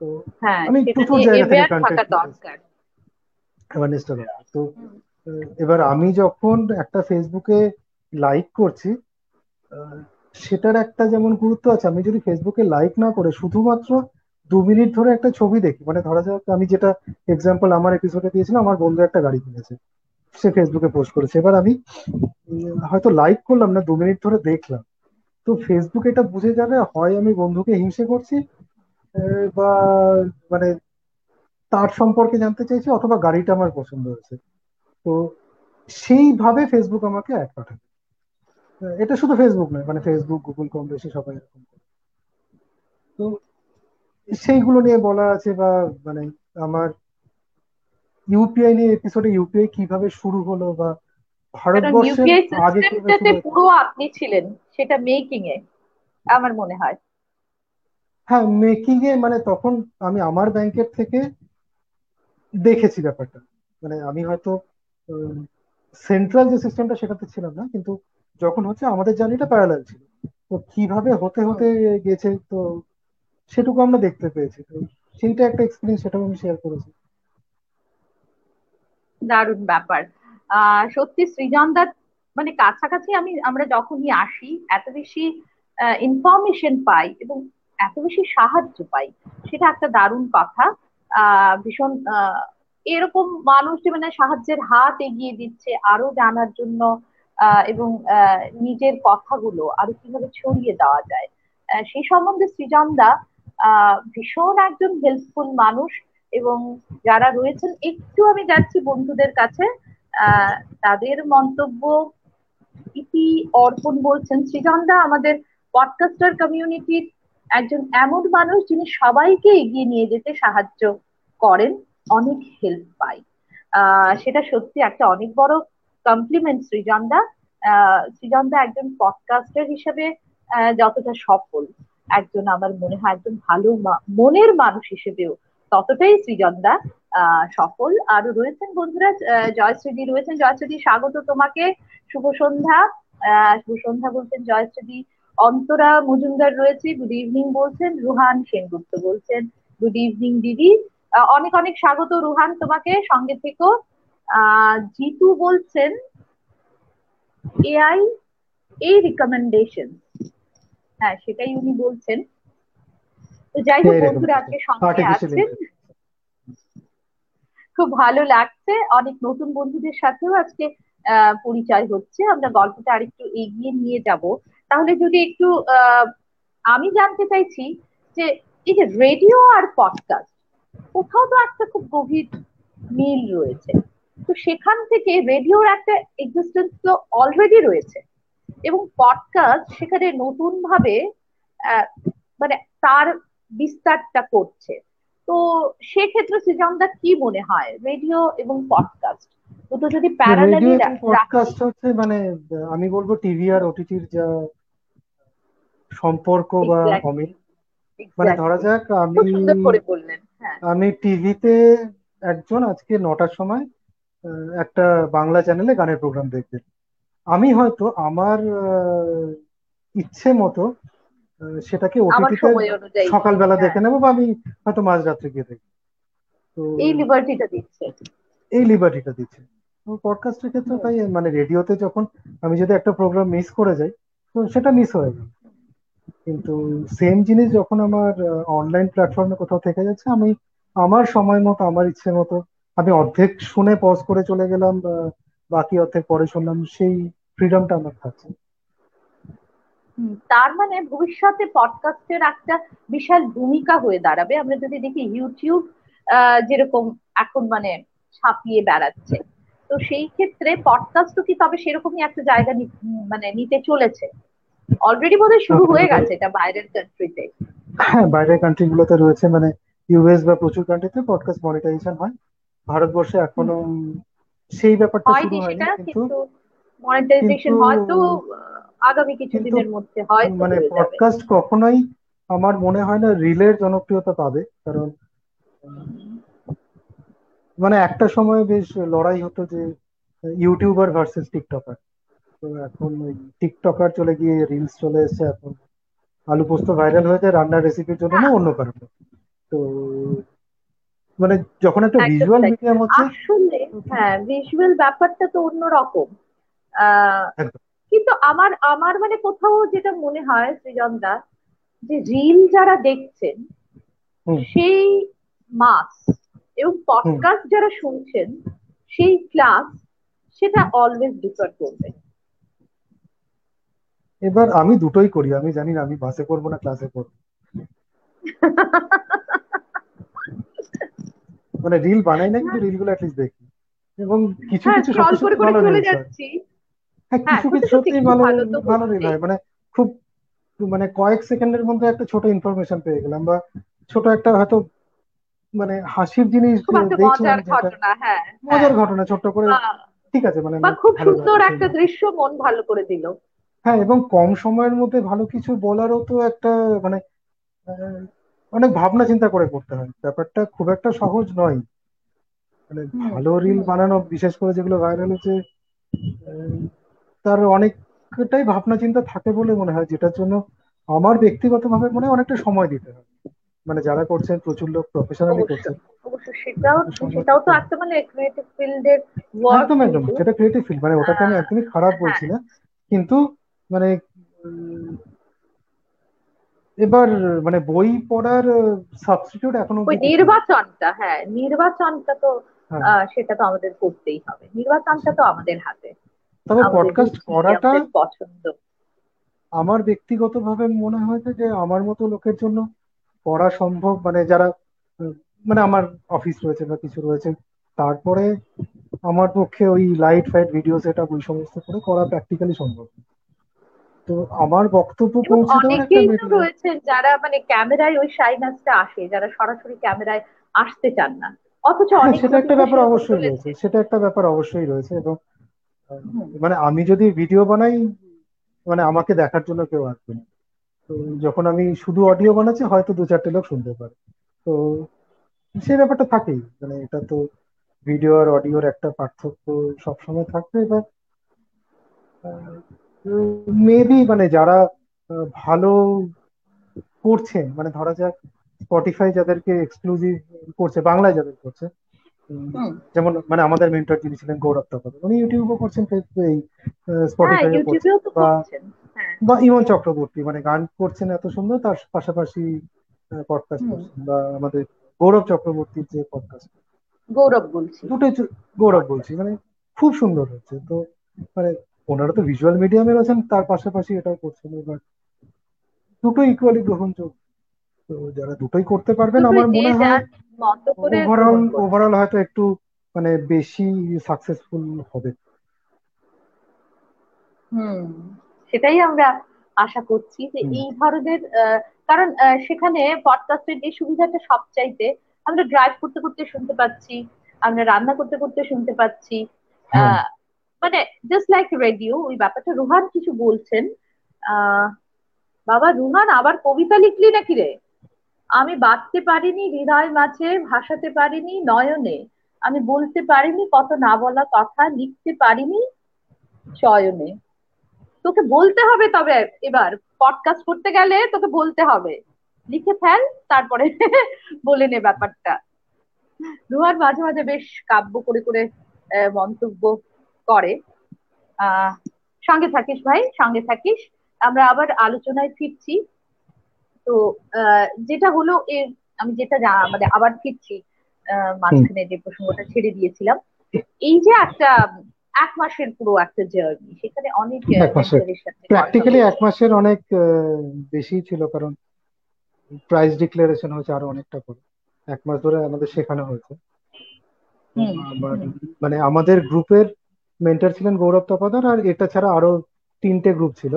তো হ্যাঁ, আমি প্রচুর জায়গা থেকে কন্টেন্ট তো এবার আমি যখন একটা ফেসবুকে লাইক করছি সেটার একটা যেমন গুরুত্ব আছে আমি যদি ফেসবুকে লাইক না করে শুধুমাত্র দু মিনিট ধরে একটা ছবি দেখি। মানে ধরা যাক আমি যেটা এক্সাম্পল আমার এপিসোডে দিয়েছিলাম, আমার বন্ধু একটা গাড়ি কিনেছে। সে ফেসবুকে পোস্ট করেছে। এবার আমি হয়তো লাইক করলাম না, দু মিনিট ধরে দেখলাম। তো ফেসবুক এটা বুঝে যাবে, হয় আমি বন্ধুকে হিংসে করছি বা মানে তার সম্পর্কে জানতে চাইছি, অথবা গাড়িটা আমার পছন্দ হয়েছে। তো সেইভাবে ফেসবুক আমাকে অ্যাড পাঠাবে। এটা শুধু ফেসবুক নয় মানে ফেসবুক গুগল কম বেশি সবাই এরকম তো সেইগুলো নিয়ে বলা আছে বা মানে আমার ইউপিআই নিয়ে এপিসোডে ইউপিআই কীভাবে শুরু হলো বা ভারতবর্ষের আগে পুরো আপনি ছিলেন সেটা মেকিং এ আমার মনে হয়। হ্যাঁ মেকিং এ মানে তখন আমি আমার ব্যাংকের থেকে দেখেছি ব্যাপারটা। মানে আমি হয়তো সেন্ট্রাল যে সিস্টেমটা সেটাতে ছিলাম না কিন্তু যখন হচ্ছে আমাদের জার্নিটা প্যারালাল ছিল। তো কীভাবে হতে হতে গেছে তো সেটুকু আমরা দেখতে পেয়েছি। তো সেইটা একটা এক্সপিরিয়েন্স সেটাও আমি শেয়ার করেছি। দারুণ ব্যাপার। সত্যি সৃজন দার মানে কাছাকাছি আমি, আমরা যখনই আসি, এত বেশি ইনফরমেশন পাই এবং এত বেশি সাহায্য পাই, সেটা একটা দারুণ কথা। ভীষণ এরকম মানুষ মানে সাহায্যের হাত এগিয়ে দিচ্ছে আরও জানার জন্য এবং নিজের কথাগুলো আরও কীভাবে ছড়িয়ে দেওয়া যায়। সেই সম্বন্ধে সৃজনদা ভীষণ একজন হেল্পফুল মানুষ এবং যারা রয়েছেন, একটু আমি যাচ্ছি বন্ধুদের কাছে। তাদের মন্তব্য ইতি অর্পণ বলছেন সৃজনদা আমাদের পডকাস্টার কমিউনিটির একজন এমন মানুষ যিনি সবাইকে এগিয়ে নিয়ে যেতে সাহায্য করেন, অনেক হেল্প পাই সেটা সত্যি একটা অনেক বড় কমপ্লিমেন্ট সৃজনদা সৃজনদা একজন পডকাস্টার হিসেবে যতটা সফল। একজন আমার মনে হয় একজন ভালো মনের মানুষ হিসেবেও ততটাই সৃজনদা সফল। আরও রয়েছেন বন্ধুরা জয়শ্রীদি রয়েছেন। জয়শ্রীদি স্বাগত তোমাকে। শুভ সন্ধ্যা। শুভ সন্ধ্যা বলছেন জয়শ্রীদি অন্তরা মজুমদার রয়েছে গুড ইভিনিং বলছেন। রুহান সেনগুপ্ত বলছেন গুড ইভিনিং দিদি। অনেক অনেক স্বাগত রুহান তোমাকে, সঙ্গে থেকো। জিতু বলছেন এআই এই রিকমেন্ডেশন হ্যাঁ সেটাই উনি বলছেন। তো যাই হোক বন্ধুরা আজকে সঙ্গে আছেন। খুব ভালো লাগছে অনেক নতুন বন্ধুদের সাথেও আজকে পরিচয় হচ্ছে। আমরা গল্পটা আরেকটু এগিয়ে নিয়ে যাব। তাহলে যদি একটু আমি জানতে চাইছি যে এই যে রেডিও আর পডকাস্ট কোথাও তো একটা খুব গভীর মিল রয়েছে। তো সেখান থেকে রেডিওর একটা এক্সিস্টেন্স তো অলরেডি রয়েছে। এবং পডকাস্ট সেখানে নতুন ভাবে মানে তার বিস্তারটা করছে। তো সেক্ষেত্রে সৃজনদা কি মনে হয়? রেডিও এবং পডকাস্ট দুটো যদি প্যারালালি পডকাস্ট হচ্ছে মানে আমি বলব টিভি আর ওটিটির যা সম্পর্ক বা অমিল মানে ধরা যাক আমি হ্যাঁ। আমি টিভিতে একজন আজকে নটার সময় একটা বাংলা চ্যানেলে গানের প্রোগ্রাম দেখবে আমি হয়তো আমার ইচ্ছে মতো সেটাকে ওটিটিতে সকালবেলা হ্যাঁ। দেখে নেব বা আমি হয়তো মাঝরাত্রে গিয়ে দেখি তো এই লিবার্টিটা দিচ্ছে। এই লিবার্টিটা দিচ্ছে। পডকাস্টের ক্ষেত্রে তাই মানে রেডিওতে যখন আমি যদি একটা প্রোগ্রাম মিস করে যাই তো সেটা মিস হয়ে যায়। কিন্তু সেম জিনিস যখন আমার অনলাইন প্ল্যাটফর্মে কোথাও থেকে যাচ্ছে আমি আমার সময় মতো আমার ইচ্ছে মতো আমি অর্ধেক শুনে পজ করে চলে গেলাম বাকি অর্ধেক পরে শুনলাম সেই ফ্রিডমটা আমার থাকছে। তার মানে ভবিষ্যতে পডকাস্টের একটা বিশাল ভূমিকা হয়ে দাঁড়াবে। আমরা যদি দেখি ইউটিউব যেরকম এখন মানে ছাপিয়ে বেড়াচ্ছে। তো সেই ক্ষেত্রে পডকাস্টও কি তবে সেরকমই একটা জায়গা মানে নিতে চলেছে? অলরেডি বোধহয় শুরু হয়ে গেছে এটা বাইরের কান্ট্রিতে হ্যাঁ বাইরের কান্ট্রি গুলোতে রয়েছে। মানে ইউএস বা প্রচুর কান্ট্রিতে পডকাস্ট মনিটাইজেশন হয়। ভারতবর্ষে এখনও সেই ব্যাপারটা শুরু হয়নি কিন্তু মনিটাইজেশন হয়তো আগামী কিছুদিনের মধ্যে হয়তো মানে পডকাস্ট কখনোই আমার মনে হয় না রিলের জনপ্রিয়তা পাবে কারণ মানে একটা সময় বেশ লড়াই হতো যে ইউটিউবার ভার্সেস টিকটকার। তো এখন ওই টিকটকার চলে গিয়ে রিলস চলে এসেছে এখন আলু পোস্ত ভাইরাল হয়েছে রান্নার রেসিপির জন্য না হ্যাঁ অন্য কারণে। তো মানে যখন একটা ভিজুয়াল মিডিয়াম হচ্ছে আসলে হ্যাঁ ভিজুয়াল ব্যাপারটা তো অন্যরকম। কিন্তু আমার আমার মানে কোথাও যেটা মনে হয় সৃজন দা যে রিল যারা দেখছেন সেই মাস এবং পডকাস্ট যারা শুনছেন সেই ক্লাস সেটা অলওয়েজ ডিফার করবে। এবার আমি দুটোই করি আমি জানি না আমি বাসে করব না ক্লাসে করব। মানে রিল বানাই না কিন্তু রিলগুলো অ্যাটলিস্ট দেখি। এবং কিছু হ্যাঁ কিছু সত্যি ভালো হয় হ্যাঁ কিছু কিছু সত্যি সত্যি ভালো ভালো রিল হয় মানে খুব মানে কয়েক সেকেন্ডের মধ্যে একটা ছোট ইনফরমেশন পেয়ে গেলাম বা ছোট একটা হয়তো মানে হাসির জিনিস দেখলাম মজার ঘটনা মজার ঘটনা ছোট্ট করে ঠিক আছে মানে খুব সুন্দর একটা দৃশ্য মন ভালো করে দিল। হ্যাঁ এবং কম সময়ের মধ্যে ভালো কিছু বলারও তো একটা মানে অনেক ভাবনা চিন্তা করে করতে হয়। ব্যাপারটা খুব একটা সহজ নয়। মানে ভালো রিল বানানো বিশেষ করে যেগুলো ভাইরাল হচ্ছে তার অনেকটাই ভাবনা চিন্তা থাকে বলে মনে হয় যেটার জন্য আমার ব্যক্তিগতভাবে মনে হয় অনেকটা সময় দিতে হয় মানে যারা করছেন প্রচুর লোক প্রফেশনালি করছেন। সেটাও সেটাও তো একটা মানে ক্রিয়েটিভ ফিল্ডের ওয়ার্ক একদম একদম সেটা ক্রিয়েটিভ ফিল্ড মানে ওটাকে আমি একদমই খারাপ হ্যাঁ বলছি না। কিন্তু মানে এবার মানে বই পড়ার সাবস্টিটিউট এখনও ওই নির্বাচনটা হ্যাঁ নির্বাচনটা তো হ্যাঁ সেটা তো আমাদের করতেই হবে। নির্বাচনটা তো আমাদের হাতে। তবে পডকাস্ট করাটা পছন্দ। আমার ব্যক্তিগতভাবে মনে হয়েছে যে আমার মতো লোকের জন্য করা সম্ভব মানে যারা মানে আমার অফিস রয়েছে বা কিছু রয়েছে তারপরে আমার পক্ষে ওই light fight video set up ওই সমস্ত করে করা প্র্যাকটিক্যালি সম্ভব। তো আমার বক্তব্য পৌঁছে অনেকেই রয়েছেন যারা মানে ক্যামেরায় ওই শাইনাসটা আসে যারা সরাসরি ক্যামেরায় আসতে চান না। অথচ হ্যাঁ অনেক সেটা একটা ব্যাপার অবশ্যই রয়েছে রয়েছে সেটা একটা ব্যাপার অবশ্যই রয়েছে এবং মানে আমি যদি ভিডিও বানাই মানে আমাকে দেখার জন্য কেউ আসবে না। তো যখন আমি শুধু অডিও বানাচ্ছি হয়তো দু চারটে লোক শুনতে পারে। তো সেই ব্যাপারটা থাকেই মানে এটা তো ভিডিও আর অডিওর একটা পার্থক্য সবসময় থাকবে এবার মেবি মানে যারা ভালো করছেন মানে ধরা যাক স্পটিফাই যাদেরকে এক্সক্লুসিভ করছে বাংলায় যাদের করছে যেমন মানে আমাদের মেন্টর যিনি ছিলেন গৌরব তপন উনি ইউটিউবও করছেন এই হ্যাঁ তো বা হ্যাঁ। বা ইমন চক্রবর্তী মানে গান করছেন এত সুন্দর তার পাশাপাশি পডকাস্ট করছেন বা আমাদের গৌরব চক্রবর্তীর যে পডকাস্ট গৌরব বলছি। দুটোই গৌরব বলছি মানে খুব সুন্দর হচ্ছে তো মানে ওনারা তো ভিজুয়াল মিডিয়ামে রয়েছেন তার পাশাপাশি এটাও করছেন এবার দুটোই ইকুয়ালি গ্রহণযোগ্য। তো যারা দুটোই করতে পারবেন আমার মনে হয় ওভারঅল ওভারঅল হয়তো একটু মানে বেশি সাকসেসফুল হবে। হুম সেটাই আমরা আশা করছি যে এই ধরনের কারণ সেখানে পডকাস্টের যে সুবিধাটা সবচাইতে আমরা ড্রাইভ করতে করতে শুনতে পাচ্ছি আমরা রান্না করতে করতে শুনতে পাচ্ছি। হ্যাঁ। আহ, মানে জাস্ট লাইক রেডিও ওই ব্যাপারটা রুহান কিছু বলছেন। আহ বাবা রুহান আবার কবিতা লিখলি নাকি রে? আমি বাঁধতে পারিনি, হৃদয় মাঝে ভাসাতে পারিনি, নয়নে। আমি বলতে পারিনি কত না বলা কথা, লিখতে পারিনি চয়নে। তোকে বলতে হবে তবে এবার পডকাস্ট করতে গেলে তোকে বলতে হবে। লিখে ফেল, তারপরে বলে নে ব্যাপারটা। রুহান মাঝে মাঝে বেশ কাব্য করে করে মন্তব্য করে। সঙ্গে থাকিস ভাই, সঙ্গে থাকিস। আমরা আবার আলোচনায় ফিরছি। তো যেটা হলো এর আমি যেটা মানে আবার ফিরছি মাঝখানে যে প্রসঙ্গটা ছেড়ে দিয়েছিলাম এই যে একটা এক মাসের পুরো একটা জার্নি সেখানে অনেক প্র্যাকটিক্যালি এক মাসের অনেক বেশি ছিল কারণ প্রাইস ডিক্লারেশন হয়েছে আরও অনেকটা করে। এক মাস ধরে আমাদের শেখানো হয়েছে। মানে আমাদের গ্রুপের মেন্টর ছিলেন গৌরব তপাদার আর এটা ছাড়া আরও তিনটে গ্রুপ ছিল।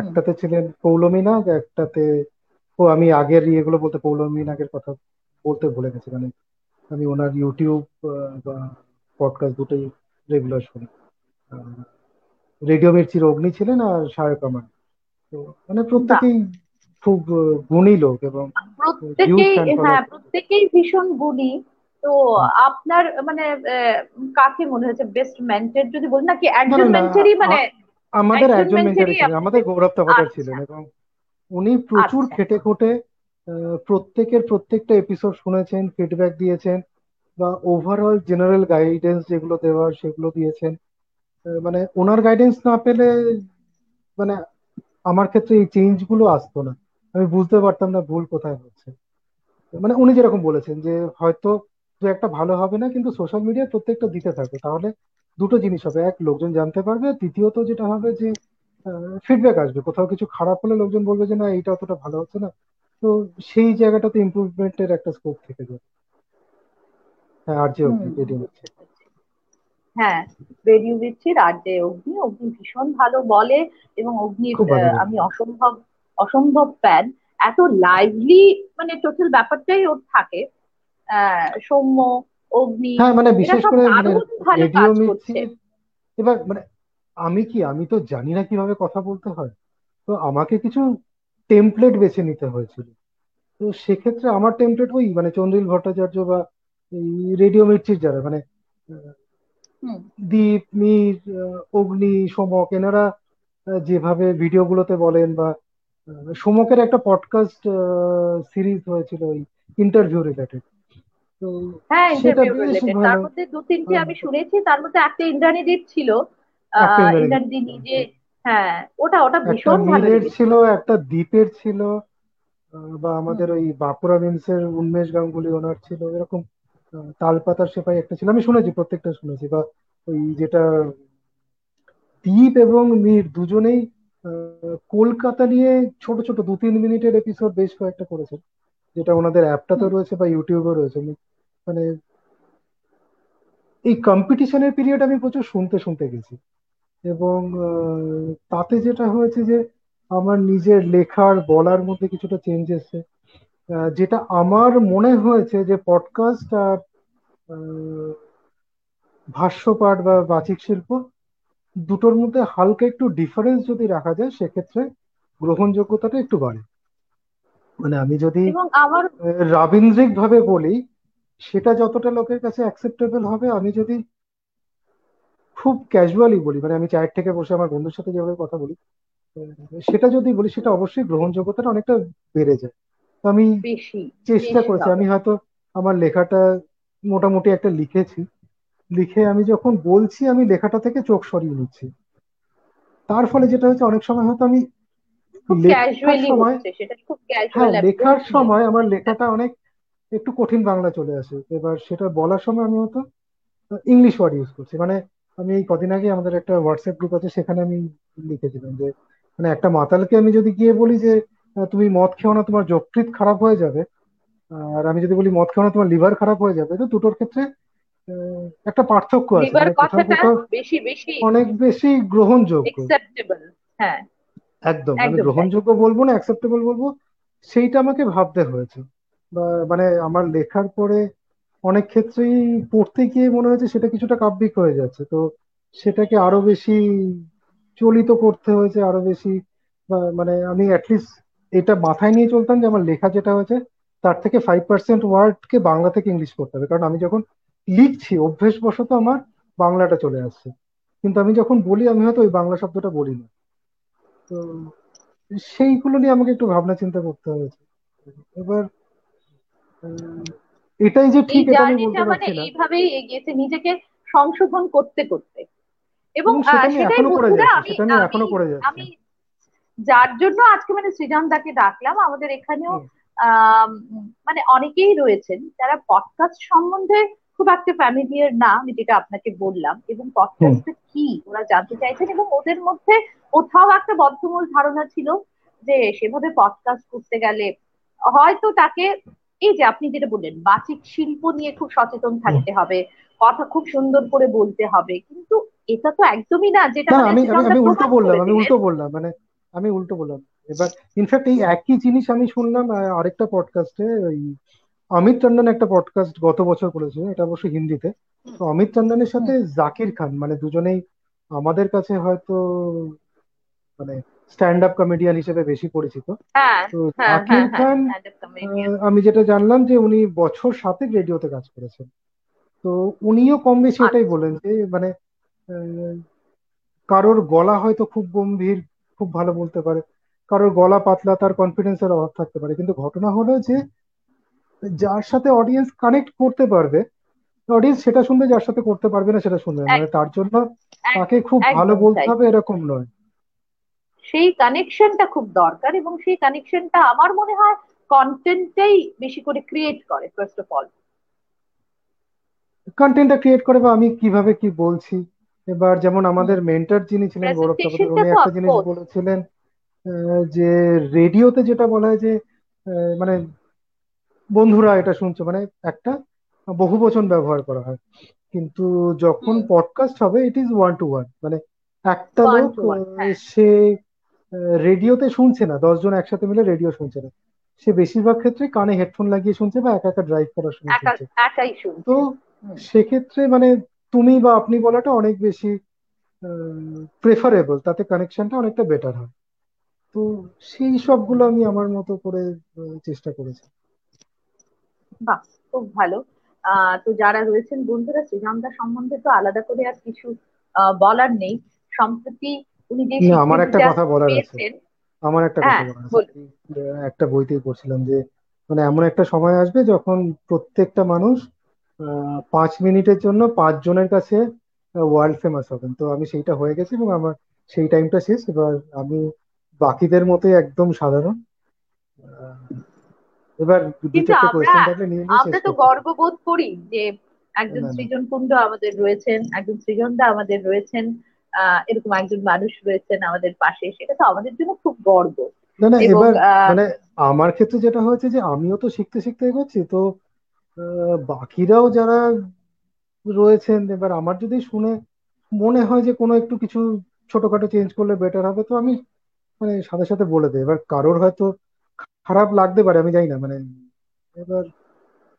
একটাতে ছিলেন পৌলমী নাগ একটাতে ও আমি আগের ইয়েগুলো বলতে পৌলমী নাগের কথা বলতে ভুলে গেছি মানে আমি ওনার ইউটিউব বা পডকাস্ট দুটোই রেগুলার শুনি। রেডিও মির্চির অগ্নি ছিলেন আর সায়ক আমার। তো মানে প্রত্যেকেই খুব গুণী লোক এবং প্রত্যেকেই হ্যাঁ প্রত্যেকেই ভীষণ গুণী। তো আপনার মানে কাকে মনে হয়েছে বেস্ট মেন্টর যদি বলি? নাকি একজন মেন্টরই মানে আমাদের একজন মেন্টরই ছিলেন আমাদের গৌরব তপাদার আচ্ছা। ছিলেন এবং উনি প্রচুর আচ্ছা। খেটে খুঁটে প্রত্যেকের প্রত্যেকটা এপিসোড শুনেছেন ফিডব্যাক দিয়েছেন বা ওভারঅল জেনারেল গাইডেন্স যেগুলো দেওয়ার সেগুলো দিয়েছেন মানে ওনার গাইডেন্স না পেলে মানে আমার ক্ষেত্রে এই চেঞ্জগুলো আসতো না আমি বুঝতে পারতাম না ভুল কোথায় হচ্ছে মানে উনি যেরকম বলেছেন যে হয়তো দু একটা ভালো হবে না কিন্তু সোশ্যাল মিডিয়া প্রত্যেকটা দিতে থাকবে তাহলে দুটো জিনিস হবে। এক লোকজন জানতে পারবে। দ্বিতীয়ত যেটা হবে যে ফিডব্যাক আসবে। কোথাও কিছু খারাপ হলে লোকজন বলবে যে না এইটা অতটা ভালো হচ্ছে না। তো সেই জায়গাটাতে ইমপ্রুভমেন্টের একটা স্কোপ থেকে যাবে হ্যাঁ আর যে রেডিও মির্চি হ্যাঁ রেডিও মির্চির আর যে অগ্নি। অগ্নি ভীষণ ভালো বলে এবং অগ্নির আমি অসম্ভব অসম্ভব ফ্যান এত লাইভলি মানে টোটাল ব্যাপারটাই ওর থাকে। সৌম্য অগ্নি হ্যাঁ মানে বিশেষ করে মানে রেডিও মির্চি এবার মানে আমি কি আমি তো জানি না কীভাবে কথা বলতে হয়। তো আমাকে কিছু টেমপ্লেট বেছে নিতে হয়েছিল। তো সেক্ষেত্রে আমার টেমপ্লেট ওই মানে চন্দ্রিল ভট্টাচার্য বা এই রেডিও মির্চির যারা মানে দীপ মীর অগ্নি সমক এনারা যেভাবে ভিডিওগুলোতে বলেন বা সমকের একটা পডকাস্ট সিরিজ হয়েছিল ওই ইন্টারভিউ রিলেটেড হ্যাঁ ইন্টারভিউ রিলেটেড তার মধ্যে দু তিনটে আমি শুনেছি তার মধ্যে একটা ইন্দ্রাণীদীপ ছিল ইন্দ্রাণীদীপ নিজে হ্যাঁ ওটা ওটা ভীষণ ভালো ছিল একটা দ্বীপের ছিল বা আমাদের ওই বাঁকুড়া মিমসের উন্মেষ গাঙ্গুলি ওনার ছিল এরকম তালপাতার সেপাই একটা ছিল আমি শুনেছি প্রত্যেকটা শুনেছি বা ওই যেটা দ্বীপ এবং মীর দুজনেই কলকাতা নিয়ে ছোট ছোট দু তিন মিনিটের এপিসোড বেশ কয়েকটা করেছেন যেটা ওনাদের অ্যাপটাতে রয়েছে বা ইউটিউবে রয়েছে মানে এই কম্পিটিশনের পিরিয়ড আমি প্রচুর শুনতে শুনতে গেছি। এবং তাতে যেটা হয়েছে যে আমার নিজের লেখার বলার মধ্যে কিছুটা চেঞ্জ এসছে। যেটা আমার মনে হয়েছে যে পডকাস্ট আর ভাষ্যপাঠ বা বাচিক শিল্প দুটোর মধ্যে হালকা একটু ডিফারেন্স যদি রাখা যায় সেক্ষেত্রে গ্রহণযোগ্যতাটা একটু বাড়ে। মানে আমি যদি রাবীন্দ্রিক ভাবে বলি সেটা যতটা লোকের কাছে অ্যাকসেপ্টেবল হবে আমি যদি খুব ক্যাজুয়ালি বলি মানে আমি চায়ের থেকে বসে আমার বন্ধুর সাথে যেভাবে কথা বলি সেটা যদি বলি সেটা অবশ্যই গ্রহণযোগ্যতাটা অনেকটা বেড়ে যায়। তো আমি চেষ্টা করেছি আমি হয়তো আমার লেখাটা মোটামুটি একটা লিখেছি। লিখে আমি যখন বলছি আমি লেখাটা থেকে চোখ সরিয়ে নিচ্ছি। তার ফলে যেটা হচ্ছে অনেক সময় হয়তো আমি লেখার সময় হ্যাঁ লেখার সময় আমার লেখাটা অনেক একটু কঠিন বাংলা চলে আসে। এবার সেটা বলার সময় আমি হয়তো ইংলিশ ওয়ার্ড ইউজ করছি। মানে আমি এই কদিন আগে আমাদের একটা হোয়াটসঅ্যাপ গ্রুপ আছে সেখানে আমি লিখেছিলাম যে মানে একটা মাতালকে আমি যদি গিয়ে বলি যে তুমি মদ খেও না তোমার যকৃৎ খারাপ হয়ে যাবে আর আমি যদি বলি মদ খেও না তোমার লিভার খারাপ হয়ে যাবে তো দুটোর ক্ষেত্রে একটা পার্থক্য আছে। মানে অনেক বেশি গ্রহণযোগ্য। হ্যাঁ। একদম আমি গ্রহণযোগ্য বলব না অ্যাকসেপ্টেবল বলব সেইটা আমাকে ভাবতে হয়েছে। মানে আমার লেখার পরে অনেক ক্ষেত্রেই পড়তে গিয়ে মনে হয়েছে সেটা কিছুটা কাব্যিক হয়ে যাচ্ছে। তো সেটাকে আরও বেশি চলিত করতে হয়েছে, আরও বেশি মানে আমি অ্যাটলিস্ট এটা মাথায় নিয়ে চলতাম যে আমার লেখা যেটা হয়েছে তার থেকে ফাইভ পার্সেন্ট ওয়ার্ডকে বাংলা থেকে ইংলিশ করতে হবে। কারণ আমি যখন লিখছি, অভ্যেসবশত আমার বাংলাটা চলে আসছে। কিন্তু আমি যখন বলি, আমি হয়তো ওই বাংলা শব্দটা বলি না। তো সেইগুলো নিয়ে আমাকে একটু ভাবনা চিন্তা করতে হয়েছে। এবার এটাই যে ঠিক এটা আমি বলতে মানে পারছি না। এইভাবেই এগিয়েছে নিজেকে সংশোধন করতে করতে। এবং সেটাই বন্ধুরা আমি এখনও করে যাচ্ছি। আমি যার জন্য আজকে মানে সৃজন দাকে ডাকলাম আমাদের এখানেও মানে অনেকেই রয়েছেন যারা পডকাস্ট সম্বন্ধে খুব একটা ফ্যামিলিয়ার না আমি যেটা আপনাকে বললাম। এবং পডকাস্টটা কি ওরা জানতে চাইছেন এবং ওদের মধ্যে কোথাও একটা বদ্ধমূল ধারণা ছিল যে সেভাবে পডকাস্ট করতে গেলে হয়তো তাকে এই যে আপনি যেটা বললেন বাচিক শিল্প নিয়ে খুব সচেতন থাকতে হবে কথা খুব সুন্দর করে বলতে হবে। কিন্তু এটা তো একদমই না যেটা মানে আমি আমি উল্টো বললাম আমি উল্টো বললাম মানে আমি উল্টো বললাম। এবার ইনফ্যাক্ট এই একই জিনিস আমি শুনলাম আরেকটা পডকাস্টে ওই অমিত টন্ডন একটা পডকাস্ট গত বছর করেছে এটা অবশ্য হিন্দিতে। তো অমিত টন্ডনের সাথে জাকির খান মানে দুজনেই আমাদের কাছে হয়তো মানে স্ট্যান্ড আপ কমেডিয়ান হিসেবে বেশি পরিচিত। হ্যাঁ তো হ্যাঁ হ্যাঁ হ্যাঁ খান আমি যেটা জানলাম যে উনি বছর সাতেক রেডিওতে কাজ করেছেন। তো উনিও কম বেশি এটাই আচ্ছা। বলেন যে মানে কারোর গলা হয়তো খুব গম্ভীর খুব ভালো বলতে পারে। কারোর গলা পাতলা তার কনফিডেন্সের অভাব থাকতে পারে। কিন্তু ঘটনা হলো যে যার সাথে অডিয়েন্স কানেক্ট করতে পারবে অডিয়েন্স সেটা শুনবে যার সাথে করতে পারবে না সেটা শুনবে না। মানে তার জন্য তাকে খুব ভালো বলতে হবে এরকম নয়। সেই কানেকশনটা খুব দরকার এবং সেই কানেকশনটা আমার মনে হয় কন্টেন্টটাই বেশি করে ক্রিয়েট করে ফার্স্ট অফ অল কন্টেন্টটা ক্রিয়েট করে বা আমি কীভাবে কি বলছি? এবার যেমন আমাদের মেন্টর যিনি ছিলেন গৌরব চাকর প্রেজেন্টেশনটা উনি একটা জিনিস বলেছিলেন যে রেডিওতে যেটা বলা হয় যে মানে বন্ধুরা এটা শুনছো মানে একটা বহুবচন ব্যবহার করা হয়। কিন্তু যখন পডকাস্ট হবে it is one to one মানে একটা লোক হ্যাঁ। সে রেডিওতে শুনছে না দশজন একসাথে মিলে রেডিও শুনছে না। সে বেশিরভাগ ক্ষেত্রে কানে হেডফোন লাগিয়ে শুনছে বা একা একা ড্রাইভ করার সময় শুনছে। তো সেক্ষেত্রে মানে তুমি বা আপনি বলাটা অনেক বেশি প্রেফারেবল তাতে কানেকশনটা অনেকটা বেটার হয়। তো সেই সবগুলো আমি আমার মতো করে চেষ্টা করেছি। বাহ খুব ভালো। তো যারা রয়েছেন বন্ধুরা সৃজনদা সম্বন্ধে তো আলাদা করে আর কিছু বলার নেই। সম্প্রতি উনি যে না আমার একটা কথা বলার আছে। পেয়েছেন। আমার একটা কথা হ্যাঁ বলার আছে। বলুন। একটা বইতেই পড়ছিলাম যে মানে এমন একটা সময় আসবে যখন প্রত্যেকটা মানুষ পাঁচ মিনিটের জন্য পাঁচ জনের কাছে ওয়ার্ল্ড ফেমাস হবেন। তো আমি সেইটা হয়ে গেছি এবং আমার সেই টাইমটা শেষ। এবার আমি বাকিদের মতোই একদম সাধারণ। এবার কিন্তু আমরা তো গর্ববোধ করি যে একজন সৃজন কুণ্ড আমাদের রয়েছেন একজন সৃজনদা আমাদের রয়েছেন। এরকম একজন মানুষ রয়েছেন আমাদের পাশে সেটা তো আমাদের জন্য খুব গর্ব। না না এবার মানে আমার ক্ষেত্রে যেটা হয়েছে যে আমিও তো শিখতে শিখতে এগোচ্ছি তো বাকিরাও যারা রয়েছেন এবার আমার যদি শুনে মনে হয় যে কোনো একটু কিছু ছোটখাটো চেঞ্জ করলে বেটার হবে তো আমি মানে সাথে সাথে বলে দিই। এবার কারোর হয়তো খারাপ লাগতে পারে আমি জানি না মানে এবার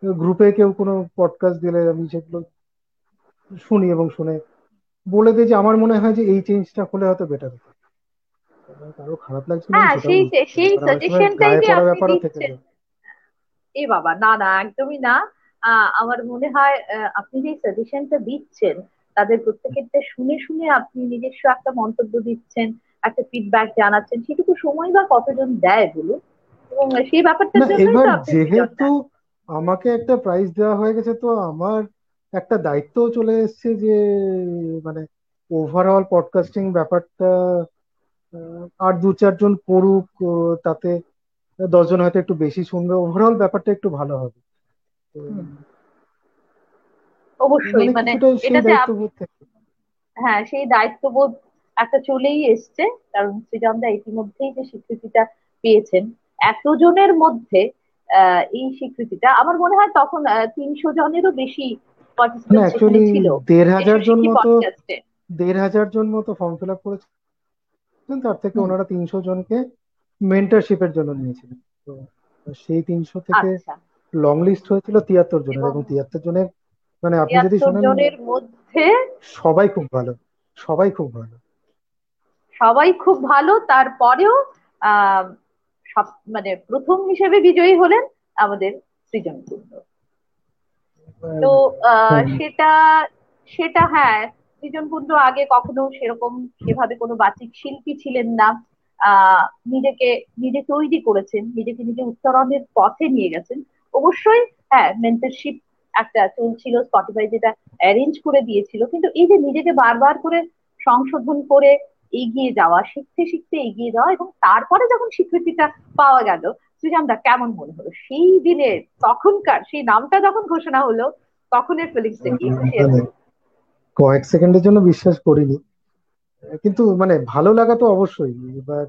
গ্রুপে কেউ কোনো পডকাস্ট দিলে আমি সেগুলো শুনি এবং শুনে বলে দিই যে আমার মনে হয় যে এই চেঞ্জটা হলে হয়তো বেটার হতো। কারও খারাপ লাগছে হ্যাঁ সেই সেই সময় সাজেশনটাই যে আপনি দিচ্ছেন। এ বাবা না না একদমই না। আমার মনে হয় আপনি যে সাজেশনটা দিচ্ছেন তাদের প্রত্যেকেরটা শুনে শুনে আপনি নিজস্ব একটা মন্তব্য দিচ্ছেন একটা ফিডব্যাক জানাচ্ছেন সেটুকু সময় বা কতজন দেয় বলুন? এবং সেই না আপনি যেহেতু আমাকে একটা প্রাইজ দেওয়া হয়ে গেছে তো আমার একটা দায়িত্ব চলে এসেছে যে মানে ওভারঅল পডকাস্টিং ব্যাপারটা আর দু চারজন করুক তাতে দশজন হয়তো একটু বেশি শুনবে। ওভারঅল ব্যাপারটা একটু ভালো হবে। অবশ্যই মানে এটাতে হ্যাঁ সেই দায়িত্ববোধ একটা চলেই এসছে কারণ সৃজনদা ইতিমধ্যেই যে স্বীকৃতিটা পেয়েছেন এতজনের মধ্যে আহ, এই স্বীকৃতিটা আমার মনে হয় তখন তিনশো জনেরও বেশি না অ্যাকচুয়ালি দেড় হাজার জন মতো দেড় হাজার জন মতো ফর্ম ফিল আপ করেছিলেন তার থেকে ওনারা তিনশো জনকে মেন্টরশিপের জন্য নিয়েছিলেন। তো সেই তিনশো থেকে আচ্ছা। লং লিস্ট হয়েছিল তিয়াত্তর জনের এবং তিয়াত্তর জনের মানে আপনি যদি শোনেন জনের মধ্যে সবাই খুব ভালো সবাই খুব ভালো। সবাই খুব ভালো। তারপরেও মানে প্রথম হিসেবে বিজয়ী হলেন আমাদের সৃজন কুন্ডু আহ, তো সেটা সেটা হ্যাঁ সৃজন কুণ্ডু আগে কখনো সেরকম সেভাবে কোনো বাচিক শিল্পী ছিলেন না। নিজেকে নিজে তৈরি করেছেন নিজেকে নিজে উত্তরণের পথে নিয়ে গেছেন। অবশ্যই হ্যাঁ মেন্টরশিপ একটা চলছিল স্পটিফাই যেটা অ্যারেঞ্জ করে দিয়েছিল। কিন্তু এই যে নিজেকে বারবার করে সংশোধন করে এগিয়ে যাওয়া শিখতে শিখতে এগিয়ে যাওয়া এবং তারপরে যখন স্বীকৃতিটা পাওয়া গেল সৃজনদা কেমন মনে হলো? সেই দিনের তখনকার সেই নামটা যখন ঘোষণা হলো তখনের ফিলিংসটা কি? মানে কয়েক সেকেন্ডের জন্য বিশ্বাস করিনি। কিন্তু মানে ভালো লাগা তো অবশ্যই। এবার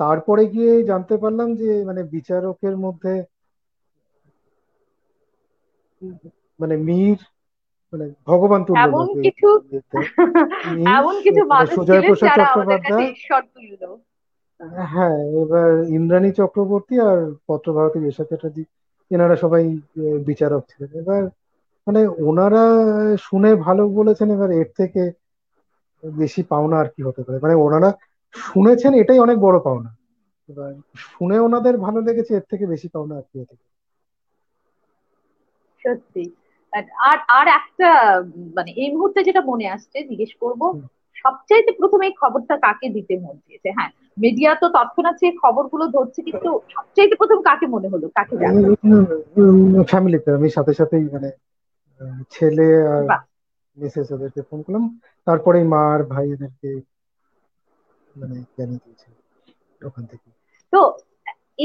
তারপরে গিয়ে জানতে পারলাম যে মানে বিচারকের মধ্যে মানে মীর মানে ভগবান তুল্য এমন কিছু এই এমন কিছু মানে মানুষ সুজয় ছিলেন প্রসাদ যারা আমাদের কাছে চট্টোপাধ্যায় ঈশ্বর তুল্য। হ্যাঁ এবার ইন্দ্রাণী চক্রবর্তী আর পত্রভারতী রেশা চ্যাটার্জি এনারা সবাই বিচারক ছিলেন। এবার মানে ওনারা শুনে ভালো বলেছেন এবার এর থেকে বেশি পাওনা আর কি হতে পারে। মানে ওনারা শুনেছেন এটাই অনেক বড় পাওনা। এবার শুনে ওনাদের ভালো লেগেছে এর থেকে বেশি পাওনা আর কি হতে পারে। সত্যি। আর আর একটা মানে এই মুহূর্তে যেটা মনে আসছে জিজ্ঞেস করব। সবচাইতে প্রথমে এই খবরটা কাকে দিতে মন চেয়েছে? হ্যাঁ মিডিয়া তো তৎক্ষণাৎ সেই খবরগুলো ধরছে কিন্তু সবচাইতে প্রথম কাকে মনে হলো? কাকে ফ্যামিলিতে আমি সাথে সাথেই মানে ছেলে আর মিসেস ওদেরকে ফোন করলাম। তারপরেই মা আর ভাই এদেরকে মানে জানিয়ে দিয়েছি ওখান থেকে। তো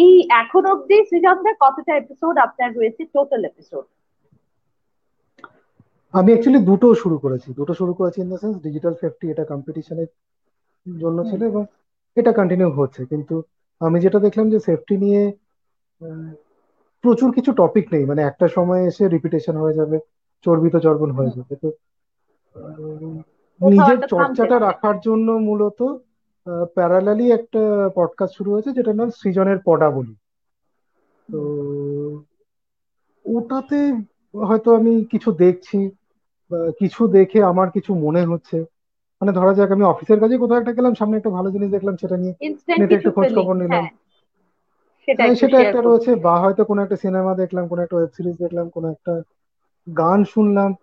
এই এখন অব্দি সৃজনদের কতটা এপিসোড আপনার রয়েছে? টোটাল এপিসোড আমি অ্যাকচুয়ালি দুটো শুরু করেছি। দুটো শুরু করেছি in the sense digital fifty এটা কম্পিটিশনের জন্য ছিল এবং এটা কন্টিনিউ হচ্ছে। কিন্তু আমি যেটা দেখলাম যে সেফটি নিয়ে প্রচুর কিছু টপিক নেই। মানে একটা সময় এসে রিপিটেশন হয়ে যাবে চর্বিত চর্বণ হয়ে যাবে। তো নিজের চর্চাটা রাখার জন্য মূলত প্যারালালি একটা পডকাস্ট শুরু হয়েছে যেটার নাম সৃজনের পদাবলী তো ওটাতে হয়তো আমি কিছু দেখছি কিছু দেখে আমার কিছু মনে হচ্ছে। মানে ধরা যাক আমি অফিসের কাজে কোথাও একটা গেলাম সামনে একটা ভালো জিনিস দেখলাম সেটা নিয়ে নেটে একটু খোঁজ খবর নিলাম। হ্যাঁ সেটা একটু সেটা একটা রয়েছে বা হয়তো কোনো একটা সিনেমা দেখলাম কোনো একটা ওয়েব সিরিজ দেখলাম কোনো একটা গান শুনলাম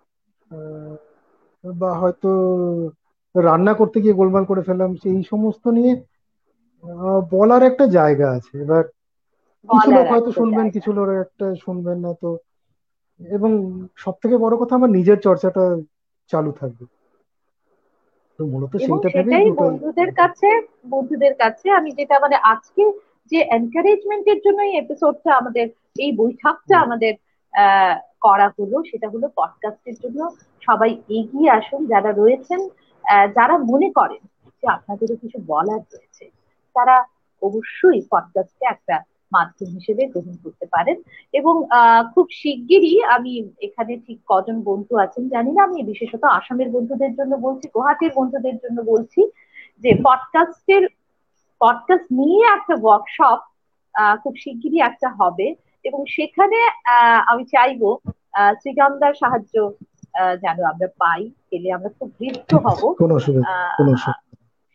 বা হয়তো রান্না করতে গিয়ে গোলমাল করে ফেললাম সেই সমস্ত নিয়ে বলার একটা জায়গা আছে। এবার কিছু লোক হয়তো শুনবেন কিছু লোক একটা শুনবেন না তো এবং সব থেকে বড় কথা আমার নিজের চর্চাটা চালু থাকবে। তো মূলত সেইটা ভেবেই বন্ধুদের কাছে বন্ধুদের কাছে আমি যেটা মানে আজকে যে এনকারেজমেন্টের জন্য এই এপিসোডটা আমাদের এই বৈঠকটা আমাদের আহ করা হলো সেটা হলো পডকাস্টের জন্য সবাই এগিয়ে আসুন যারা রয়েছেন আহ, যারা মনে করেন যে আপনাদেরও কিছু বলার রয়েছে তারা অবশ্যই পডকাস্টকে একটা মাধ্যম হিসেবে গ্রহণ করতে পারেন। এবং খুব শিগগিরই আমি এখানে ঠিক কজন বন্ধু আছেন জানি না আমি বিশেষত আসামের বন্ধুদের জন্য বলছি গুয়াহাটির বন্ধুদের জন্য বলছি যে পডকাস্টের পডকাস্ট নিয়ে একটা ওয়ার্কশপ খুব শিগগিরই একটা হবে। এবং সেখানে আহ, আমি চাইব আহ, সৃজনদার সাহায্য যেন আমরা পাই পেলে আমরা খুব তৃপ্ত হব।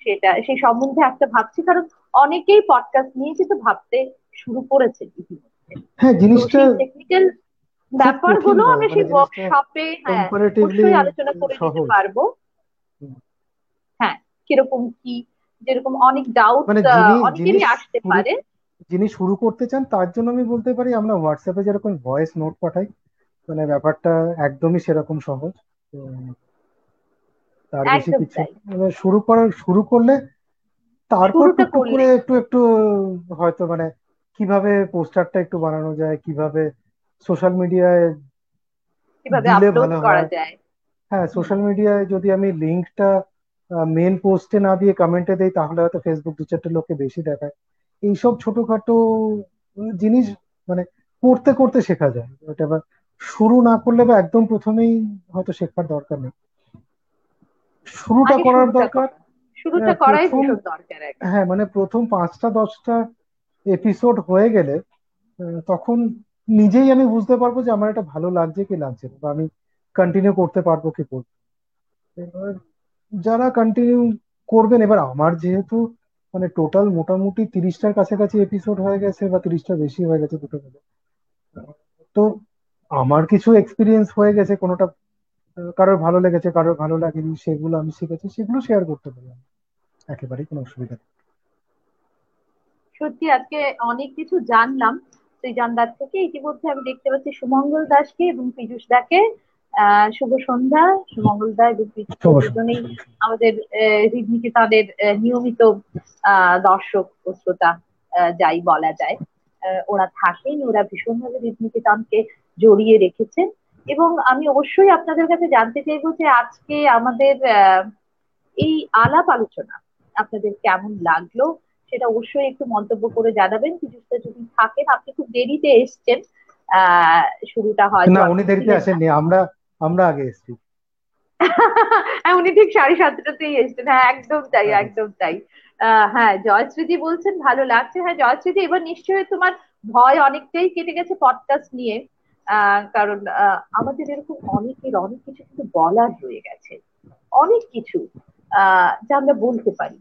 সেটা সেই সম্বন্ধে একটা ভাবছি কারণ অনেকেই পডকাস্ট নিয়ে কিন্তু ভাবতে শুরু করেছে ইতিমধ্যে। হ্যাঁ জিনিসটা টেকনিক্যাল কঠিন ব্যাপারগুলো আমরা মানে সেই ওয়ার্কশপে হ্যাঁ কম্পারেটিভলি অবশ্যই আলোচনা করে সহজ। পারব। হ্যাঁ কীরকম কি যেরকম অনেক ডাউট মানে অনেকেরই আসতে পারে। যিনি শুরু করতে চান তার জন্য আমি বলতে পারি আমরা হোয়াটসঅ্যাপে যেরকম ভয়েস নোট পাঠাই মানে ব্যাপারটা একদমই সেরকম সহজ। তার বেশি কিছু মানে শুরু করার শুরু করলে তারপর করে একটু একটু হয়তো মানে কীভাবে পোস্টারটা একটু বানানো যায় কীভাবে সোশ্যাল মিডিয়ায় কীভাবে আপলোড করা হয়? যায়? হ্যাঁ সোশ্যাল মিডিয়ায় যদি আমি লিঙ্কটা মেন পোস্টে না দিয়ে কমেন্টে দেই তাহলে হয়তো ফেসবুক দু চারটে লোককে বেশি দেখায়। এইসব ছোটখাটো জিনিস মানে করতে করতে শেখা যায়। আবার শুরু না করলে বা একদম প্রথমেই হয়তো শেখার দরকার নেই। শুরুটা করার দরকার। শুরুটা করাই দরকার হ্যাঁ মানে প্রথম পাঁচটা দশটা এপিসোড হয়ে গেলে তখন নিজেই আমি বুঝতে পারব যে আমার এটা ভালো লাগছে কি লাগছে না, বা আমি কন্টিনিউ করতে পারব কি করব। এবার যারা কন্টিনিউ করবেন, এবার আমার যেহেতু মানে টোটাল মোটামুটি তিরিশটার কাছাকাছি এপিসোড হয়ে গেছে বা তিরিশটার বেশি হয়ে গেছে দুটো মিলে, তো আমার কিছু এক্সপিরিয়েন্স হয়ে গেছে, কোনোটা কারোর ভালো লেগেছে, কারোর ভালো লাগেনি, সেগুলো আমি শিখেছি, সেগুলো শেয়ার করতে পারি একেবারেই কোনো অসুবিধা নেই। সত্যি আজকে অনেক কিছু জানলাম। সৃজনদার থেকে ইতিমধ্যে আমি দেখতে পাচ্ছি সুমঙ্গল দাসকে এবং পীযূষ দাকে। শুভ সন্ধ্যা সুমঙ্গল দা এবং দুজনেই আমাদের হৃদমিকে তাদের নিয়মিত দর্শক ও শ্রোতা যাই বলা যায়। আহ, ওরা থাকেন ওরা ভীষণভাবে হৃদনিকেতনকে জড়িয়ে রেখেছেন। এবং আমি অবশ্যই আপনাদের কাছে জানতে চাইব যে আজকে আমাদের আহ এই আলাপ আলোচনা আপনাদের কেমন লাগল? সেটা অবশ্যই একটু মন্তব্য করে জানাবেন। কিছুটা যদি থাকেন আপনি খুব দেরিতে এসছেন শুরুটা হয়তো না উনি দেরিতে আসেননি আমরা আমরা আগে এসেছি। হ্যাঁ উনি ঠিক সাড়ে সাতটাতেই এসছেন। হ্যাঁ একদম তাই একদম তাই। হ্যাঁ জয়শ্রীদি বলছেন ভালো লাগছে। হ্যাঁ জয়শ্রীদি এবার নিশ্চয়ই তোমার ভয় অনেকটাই কেটে গেছে পডকাস্ট নিয়ে। আহ কারণ আমাদের এরকম অনেকের অনেক কিছু কিন্তু বলার রয়ে গেছে। অনেক কিছু আহ যা আমরা বলতে পারি।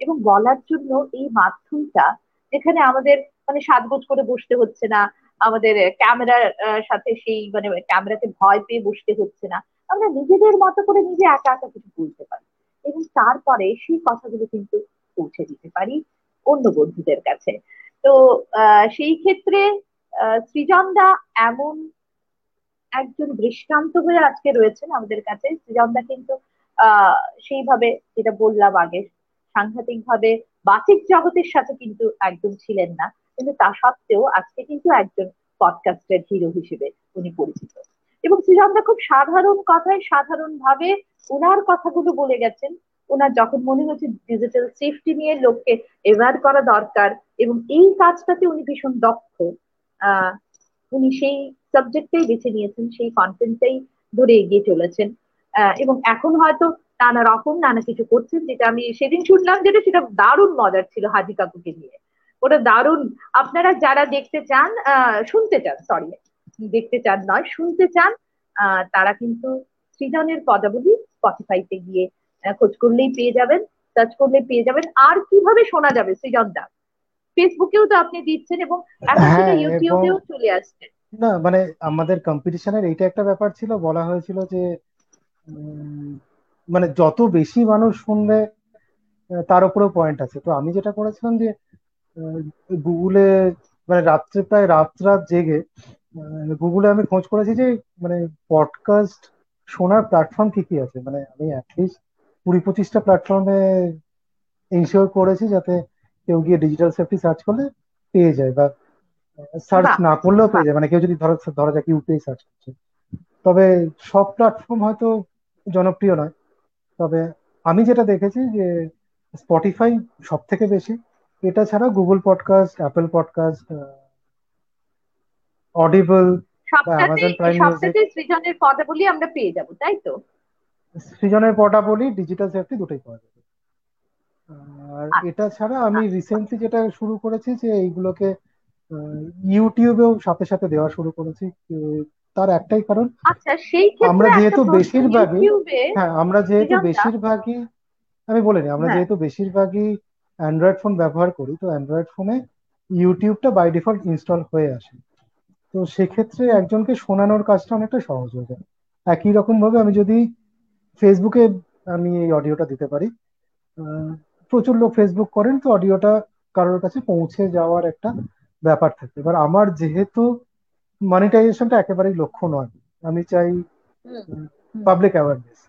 এবং বলার জন্য এই মাধ্যমটা যেখানে আমাদের মানে সাজগোজ করে বসতে হচ্ছে না, আমাদের ক্যামেরার সাথে সেই মানে ক্যামেরাতে ভয় পেয়ে বসতে হচ্ছে না। আমরা নিজেদের মতো করে নিজে একা একা কিছু বলতে পারি। এবং তারপরে সেই কথাগুলো কিন্তু পৌঁছে দিতে পারি অন্য বন্ধুদের কাছে। তো সেই ক্ষেত্রে সৃজনদা এমন একজন দৃষ্টান্ত হয়ে আজকে রয়েছেন আমাদের কাছে। সৃজনদা কিন্তু সেইভাবে যেটা বললাম আগে সাংঘাতিক ভাবে বাচিক জগতের সাথে কিন্তু একদম ছিলেন না। কিন্তু তা সত্ত্বেও আজকে কিন্তু একজন পডকাস্টের হিরো হিসেবে উনি পরিচিত। এবং সৃজনদা খুব সাধারণ কথায় সাধারণ ভাবে ওনার কথাগুলো বলে গেছেন। ওনার যখন মনে হচ্ছে ডিজিটাল সেফটি নিয়ে লোককে এভার করা দরকার এবং এই কাজটাতে উনি ভীষণ দক্ষ উনি সেই সাবজেক্টটাই বেছে নিয়েছেন, সেই কন্টেন্টটাই ধরে এগিয়ে চলেছেন। এবং এখন হয়তো নানা রকম নানা কিছু করছেন যেটা আমি সেদিন শুনলাম যেটা সেটা দারুণ মজার ছিল হাজি কাকুকে নিয়ে। ওটা দারুণ। আপনারা যারা দেখতে চান শুনতে চান সরি দেখতে চান নয় শুনতে চান তারা কিন্তু সৃজনের পদাবলী স্পটিফাইতে গিয়ে খোঁজ করলেই পেয়ে যাবেন সার্চ করলেই পেয়ে যাবেন। আর কীভাবে শোনা যাবে সৃজন দা ফেসবুকেও তো আপনি দিচ্ছেন এবং এখন সেটা হ্যাঁ, ইউটিউবেও চলে আসছে। না মানে আমাদের কম্পিটিশনের এইটা একটা ব্যাপার ছিল বলা হয়েছিল যে মানে যত বেশি মানুষ শুনবে তার উপরেও পয়েন্ট আছে। তো আমি যেটা করেছিলাম যে গুগলে মানে রাত্রে প্রায় রাত রাত জেগে গুগলে আমি খোঁজ করেছি যে মানে পডকাস্ট শোনার প্ল্যাটফর্ম কি কি আছে। মানে আমি অ্যাটলিস্ট কুড়ি পঁচিশটা প্ল্যাটফর্মে ইনশিওর করেছি যাতে কেউ গিয়ে ডিজিটাল সেফটি সার্চ করলে পেয়ে যায় বা সার্চ না করলেও পেয়ে যায়। মানে কেউ যদি ধরো ধরা যাক ইউপিআই সার্চ করছে। তবে সব প্ল্যাটফর্ম হয়তো জনপ্রিয় নয়। তবে আমি যেটা দেখেছি যে স্পটিফাই সব থেকে বেশি এটা ছাড়া Google podcast Apple podcast Audible Amazon Prime music সৃজনের পদাবলী আমরা পেয়ে যাব তাই তো সৃজনের পদাবলী ডিজিটাল সেফটি দুটোই পাওয়া যাবে আর আচ্ছা। এটা ছাড়া আমি রিসেন্টলি। যেটা শুরু করেছি যে এইগুলোকে ইউটিউবেও সাথে সাথে দেওয়া শুরু করেছি তার একটাই কারণ আচ্ছা সেই আমরা যেহেতু বেশিরভাগই হ্যাঁ আমরা যেহেতু বেশিরভাগই আমি বলে নি আমরা হ্যাঁ। যেহেতু বেশিরভাগই অ্যান্ড্রয়েড ফোন ব্যবহার করি তো অ্যান্ড্রয়েড ফোনে ইউটিউবটা বাই ডিফল্ট ইনস্টল হয়ে আসে। তো সেক্ষেত্রে একজনকে শোনানোর কাজটা অনেকটা সহজ হয়ে যায়। একই রকম ভাবে আমি যদি ফেসবুকে আমি এই অডিওটা দিতে পারি প্রচুর লোক ফেসবুক করেন তো অডিওটা কারোর কাছে পৌঁছে যাওয়ার একটা ব্যাপার থাকে। এবার আমার যেহেতু মনিটাইজেশনটা একেবারেই লক্ষ্য নয়। আমি চাই পাবলিক অ্যাওয়ারনেস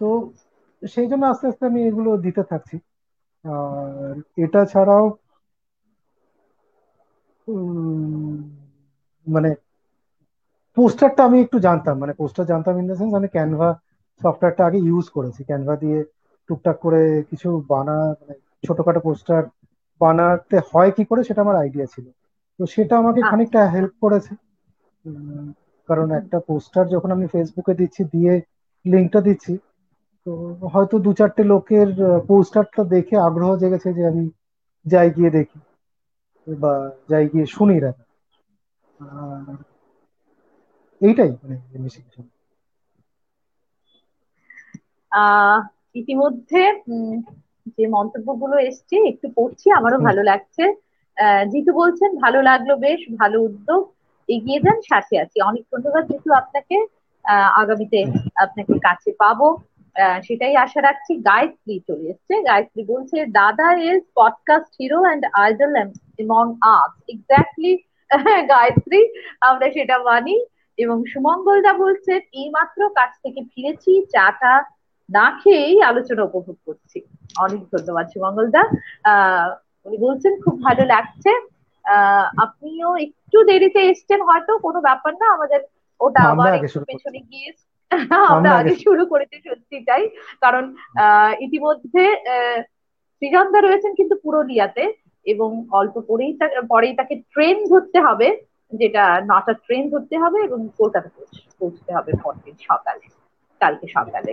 তো সেই জন্য আস্তে আস্তে আমি এগুলো দিতে থাকছি। আর এটা ছাড়াও মানে পোস্টারটা আমি একটু জানতাম। মানে পোস্টার জানতাম ইন দ্য সেন্স আমি ক্যানভা সফটওয়্যারটা আগে ইউজ করেছি। ক্যানভা দিয়ে টুকটাক করে কিছু বানা মানে ছোটখাটো পোস্টার বানাতে হয় কি করে সেটা আমার আইডিয়া ছিল। তো সেটা আমাকে। খানিকটা হেল্প করেছে। কারণ একটা পোস্টার যখন আমি ফেসবুকে দিচ্ছি দিয়ে লিঙ্কটা দিচ্ছি তো হয়তো দু চারটে লোকের পোস্টারটা দেখে আগ্রহ জেগেছে যে আমি যাই গিয়ে দেখি বা যাই গিয়ে শুনি রাখা এইটাই মানে বেশি কিছু ইতিমধ্যে যে মন্তব্যগুলো এসছে একটু পড়ছি আমারও ভালো লাগছে। জিতু বলছেন, ভালো লাগল বেশ, ভালো উদ্যোগ, এগিয়ে যান, সাথে আছি। অনেক ধন্যবাদ জিতু, আপনাকে আগামীতে আপনাকে কাছে পাবো। সেটাই আশা রাখছি, গায়ত্রী চলে এসছে। গায়ত্রী বলছে, দাদা is podcast hero and idol among art exactly Gayatri, আমরা সেটা মানি। এবং সুমঙ্গল দা বলছেন এই মাত্র কাছ থেকে ফিরেছি, চাটা না খেয়েই আলোচনা উপভোগ করছি। অনেক ধন্যবাদ সুমঙ্গল দা। আহ উনি বলছেন খুব ভালো লাগছে। আহ আপনিও একটু দেরিতে এসছেন হয়তো কোনো ব্যাপার না। আমাদের ওটা আবার একটু পেছনে গিয়ে আমরা আগে শুরু করেছি সত্যি তাই। কারণ আহ ইতিমধ্যে সৃজনদা রয়েছেন কিন্তু পুরুলিয়াতে এবং অল্প পরেই পরেই তাকে ট্রেন ধরতে হবে যেটা নটা ট্রেন ধরতে হবে এবং কলকাতা পৌঁছতে হবে পরদিন সকালে কালকে সকালে।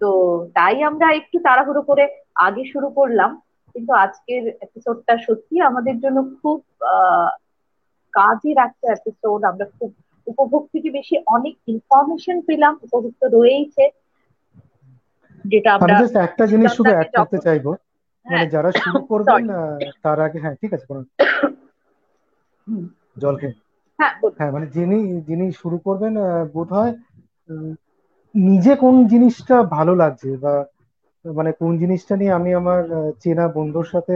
তো তাই আমরা একটু তাড়াহুড়ো করে আগে শুরু করলাম। কিন্তু আজকের এপিসোডটা সত্যি আমাদের জন্য খুব কাজের একটা এপিসোড আমরা খুব উপভোগ থেকে বেশি অনেক ইনফরমেশন পেলাম উপভোগ তো রয়েইছে। যেটা আমরা একটা জিনিস শুধু অ্যাড করতে চাইব। মানে হ্যাঁ। যারা শুরু করবেন তার আগে হ্যাঁ ঠিক আছে কোনো জল খেয়ে। হ্যাঁ, হ্যাঁ মানে যিনি যিনি শুরু করবেন বোধ হয় নিজে কোন জিনিসটা ভালো লাগছে বা মানে কোন জিনিসটা নিয়ে আমি আমার চেনা বন্ধুর সাথে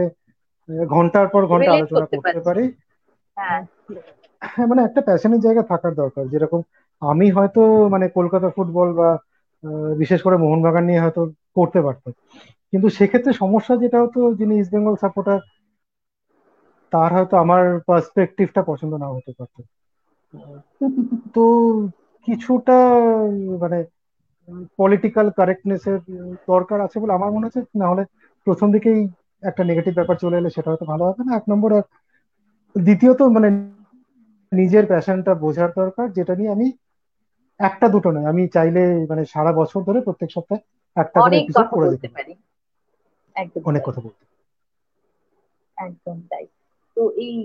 ঘণ্টার পর ঘণ্টা আলোচনা করতে পারি? হ্যাঁ।, হ্যাঁ মানে একটা প্যাশনের জায়গা থাকার দরকার। যেরকম আমি হয়তো মানে কলকাতা ফুটবল বা বিশেষ করে মোহনবাগান নিয়ে হয়তো করতে পারতাম। কিন্তু সেক্ষেত্রে সমস্যা যেটা হতো যিনি ইস্ট বেঙ্গল সাপোর্টার তার হয়তো আমার পার্সপেক্টিভটা পছন্দ না হতে পারতো। তো কিছুটা মানে পলিটিক্যাল কারেক্টনেসের দরকার আছে বলে আমার মনে হচ্ছে না হলে প্রথম দিকেই একটা নেগেটিভ ব্যাপার চলে এলে সেটা হয়তো ভালো হবে না। এক নম্বর আর দ্বিতীয়ত মানে নিজের প্যাশনটা বোঝার দরকার যেটা নিয়ে আমি একটা দুটো নয় আমি চাইলে মানে সারা বছর ধরে প্রত্যেক সপ্তাহে একটা করে এপিসোড করে যেতে পারি। অনেক কথা বলতে একদম তাই। তো এই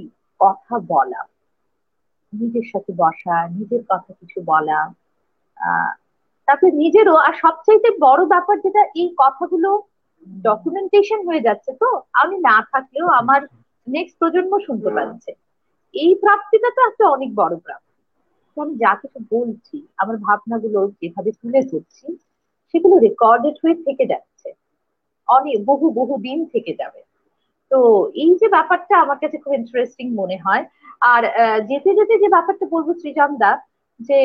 কথা বলা নিজের সাথে বসা নিজের কথা কিছু বলা তারপরে নিজেরও আর সবচাইতে বড় ব্যাপার যেটা এই কথাগুলো ডকুমেন্টেশন হয়ে যাচ্ছে তো আমি না থাকলেও আমার নেক্সট প্রজন্ম শুনতে পাচ্ছে। এই প্রাপ্তিটা তো একটা অনেক বড় প্রাপ্তি। আমি যা কিছু বলছি আমার ভাবনাগুলো যেভাবে তুলে ধরছি সেগুলো রেকর্ডেড হয়ে থেকে যাচ্ছে। অনেক বহু বহু দিন থেকে যাবে। তো এই যে ব্যাপারটা আমার কাছে খুব ইন্টারেস্টিং মনে হয়। আর যেতে যেতে যে ব্যাপারটা বলব সৃজন দা যে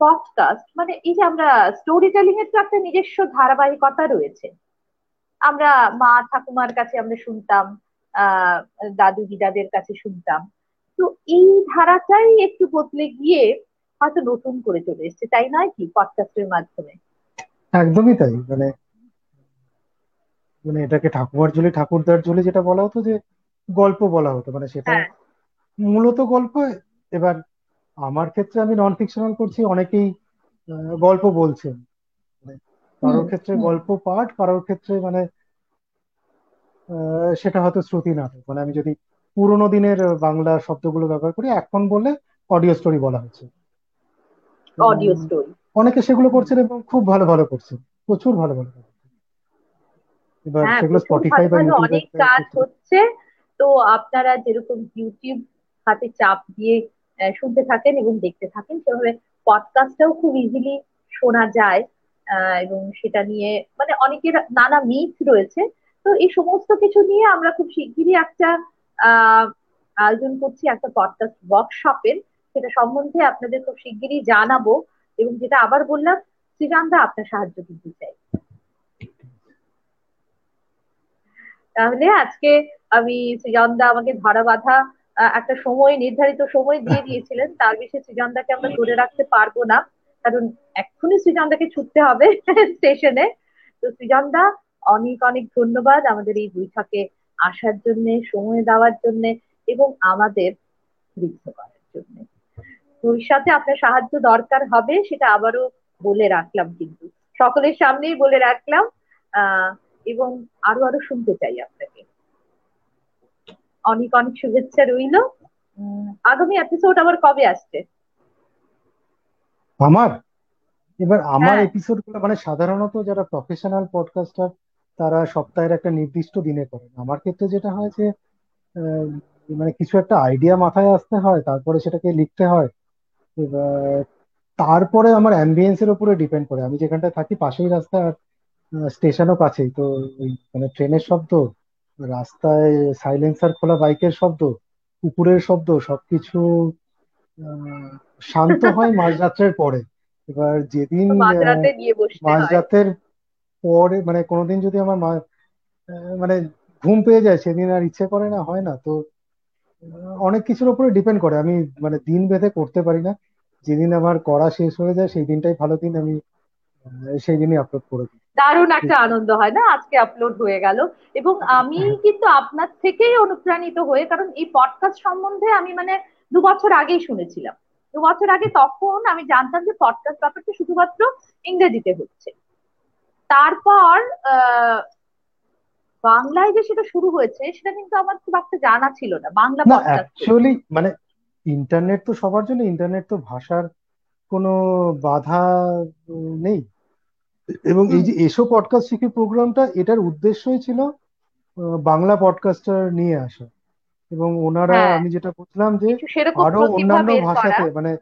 পডকাস্ট মানে এই যে আমরা স্টোরি টেলিং এর তো একটা নিজস্ব ধারাবাহিকতা রয়েছে। আমরা মা ঠাকুমার কাছে আমরা শুনতাম আহ দাদু দিদাদের কাছে শুনতাম। তো এই ধারাটাই একটু বদলে গিয়ে হয়তো নতুন করে চলে এসছে তাই নয় কি পডকাস্টের মাধ্যমে? একদমই তাই মানে মানে এটাকে ঠাকুমার ঝুলি ঠাকুরদার ঝুলি যেটা বলা হতো যে গল্প বলা হতো মানে সেটা হ্যাঁ। মূলত গল্প এবার আমার ক্ষেত্রে আমি নন ফিকশনাল করছি অনেকেই গল্প বলছেন। মানে কারোর ক্ষেত্রে গল্প পাঠ কারোর ক্ষেত্রে মানে সেটা হয়তো শ্রুতি নাটক মানে আমি যদি পুরোনো দিনের বাংলা শব্দগুলো ব্যবহার করি এখন বলে অডিও স্টোরি বলা হচ্ছে। অডিও স্টোরি অনেকে সেগুলো করছেন এবং খুব ভালো ভালো করছেন। প্রচুর ভালো ভালো এবার হ্যাঁ, সেগুলো স্পটিফাই বা অনেক কাজ হচ্ছে। তো আপনারা যেরকম ইউটিউব হাতে চাপ দিয়ে শুনতে থাকেন এবং দেখতে থাকেন। সেভাবে পডকাস্টটাও খুব ইজিলি শোনা যায় এবং সেটা নিয়ে মানে অনেকের নানা মিথ রয়েছে। তো এই সমস্ত কিছু নিয়ে আমরা খুব শিগগিরই একটা আয়োজন করছি, একটা পডকাস্ট ওয়ার্কশপের সেটা সম্বন্ধে আপনাদের খুব শিগগিরই জানাব এবং যেটা আবার বললাম, শ্রীকান্ত আপনার সাহায্য কিন্তু চাই। তাহলে আজকে আমি সৃজনদা আমাকে ধরা বাঁধা একটা সময়, নির্ধারিত সময় দিয়ে দিয়েছিলেন। তার বিষয়ে সৃজনদাকে আমরা ধরে রাখতে পারব না। কারণ এক্ষুনি সৃজনদাকে ছুটতে হবে স্টেশনে। তো সৃজনদা অনেক অনেক ধন্যবাদ আমাদের এই বৈঠকে আসার জন্য, সময় দেওয়ার জন্য এবং আমাদের ঋদ্ধ করার জন্য। ভবিষ্যতে আপনার সাহায্য দরকার হবে সেটা আবারও বলে রাখলাম কিন্তু। সকলের সামনেই বলে রাখলাম এবং আরও আরও শুনতে চাই আপনাকে। অনেক অনেক শুভেচ্ছা রইল। আগামী এপিসোড আবার কবে আসছে? আমার? এবার আমার এপিসোডগুলো মানে সাধারণত যারা প্রফেশনাল পডকাস্টার তারা সপ্তাহের একটা নির্দিষ্ট দিনে করেন। আমার ক্ষেত্রে যেটা হয় যে মানে কিছু একটা আইডিয়া মাথায় আসতে হয় তারপরে সেটাকে লিখতে হয়। এবার তারপরে আমার অ্যাম্বিয়েন্সের উপরে ডিপেন্ড করে। আমি যেখানটায় থাকি পাশেই রাস্তা আর স্টেশনও কাছেই। তো ওই মানে ট্রেনের শব্দ রাস্তায় সাইলেন্সার খোলা বাইকের শব্দ কুকুরের শব্দ সবকিছু শান্ত হয় মাঝরাত্রের পরে। এবার যেদিন মাঝরাতের পরে মানে কোনোদিন যদি আমার মানে ঘুম পেয়ে যায় সেদিন আর ইচ্ছে করে না হয় না। তো অনেক কিছুর উপরে ডিপেন্ড করে। আমি মানে দিন বেঁধে করতে পারি না। যেদিন আমার করা শেষ হয়ে যায় সেই দিনটাই ভালো দিন আমি সেই দিনই আপলোড করে দিই। দারুণ একটা আনন্দ হয় না? আজকে আপলোড হয়ে গেল। এবং আমি হ্যাঁ। কিন্তু আপনার থেকেই অনুপ্রাণিত হয়ে কারণ এই পডকাস্ট সম্বন্ধে আমি মানে দু বছর আগেই শুনেছিলাম। দু বছর আগে তখন আমি জানতাম যে পডকাস্ট ব্যাপারটা শুধুমাত্র ইংরেজিতে হচ্ছে। তারপর বাংলায় যে সেটা শুরু হয়েছে সেটা কিন্তু আমার খুব একটা জানা ছিল না। বাংলা অ্যাকচুয়ালি মানে ইন্টারনেট তো সবার জন্য ইন্টারনেট তো ভাষার কোনো বাধা নেই। এবং এই যে এসো পডকাস্ট শিখে প্রোগ্রামটা এটার উদ্দেশ্যই ছিল বাংলা পডকাস্টার নিয়ে আসা। এবং ওনারা হ্যাঁ। আমি যেটা বুঝলাম যে আরও অন্যান্য ভাষাতে মানে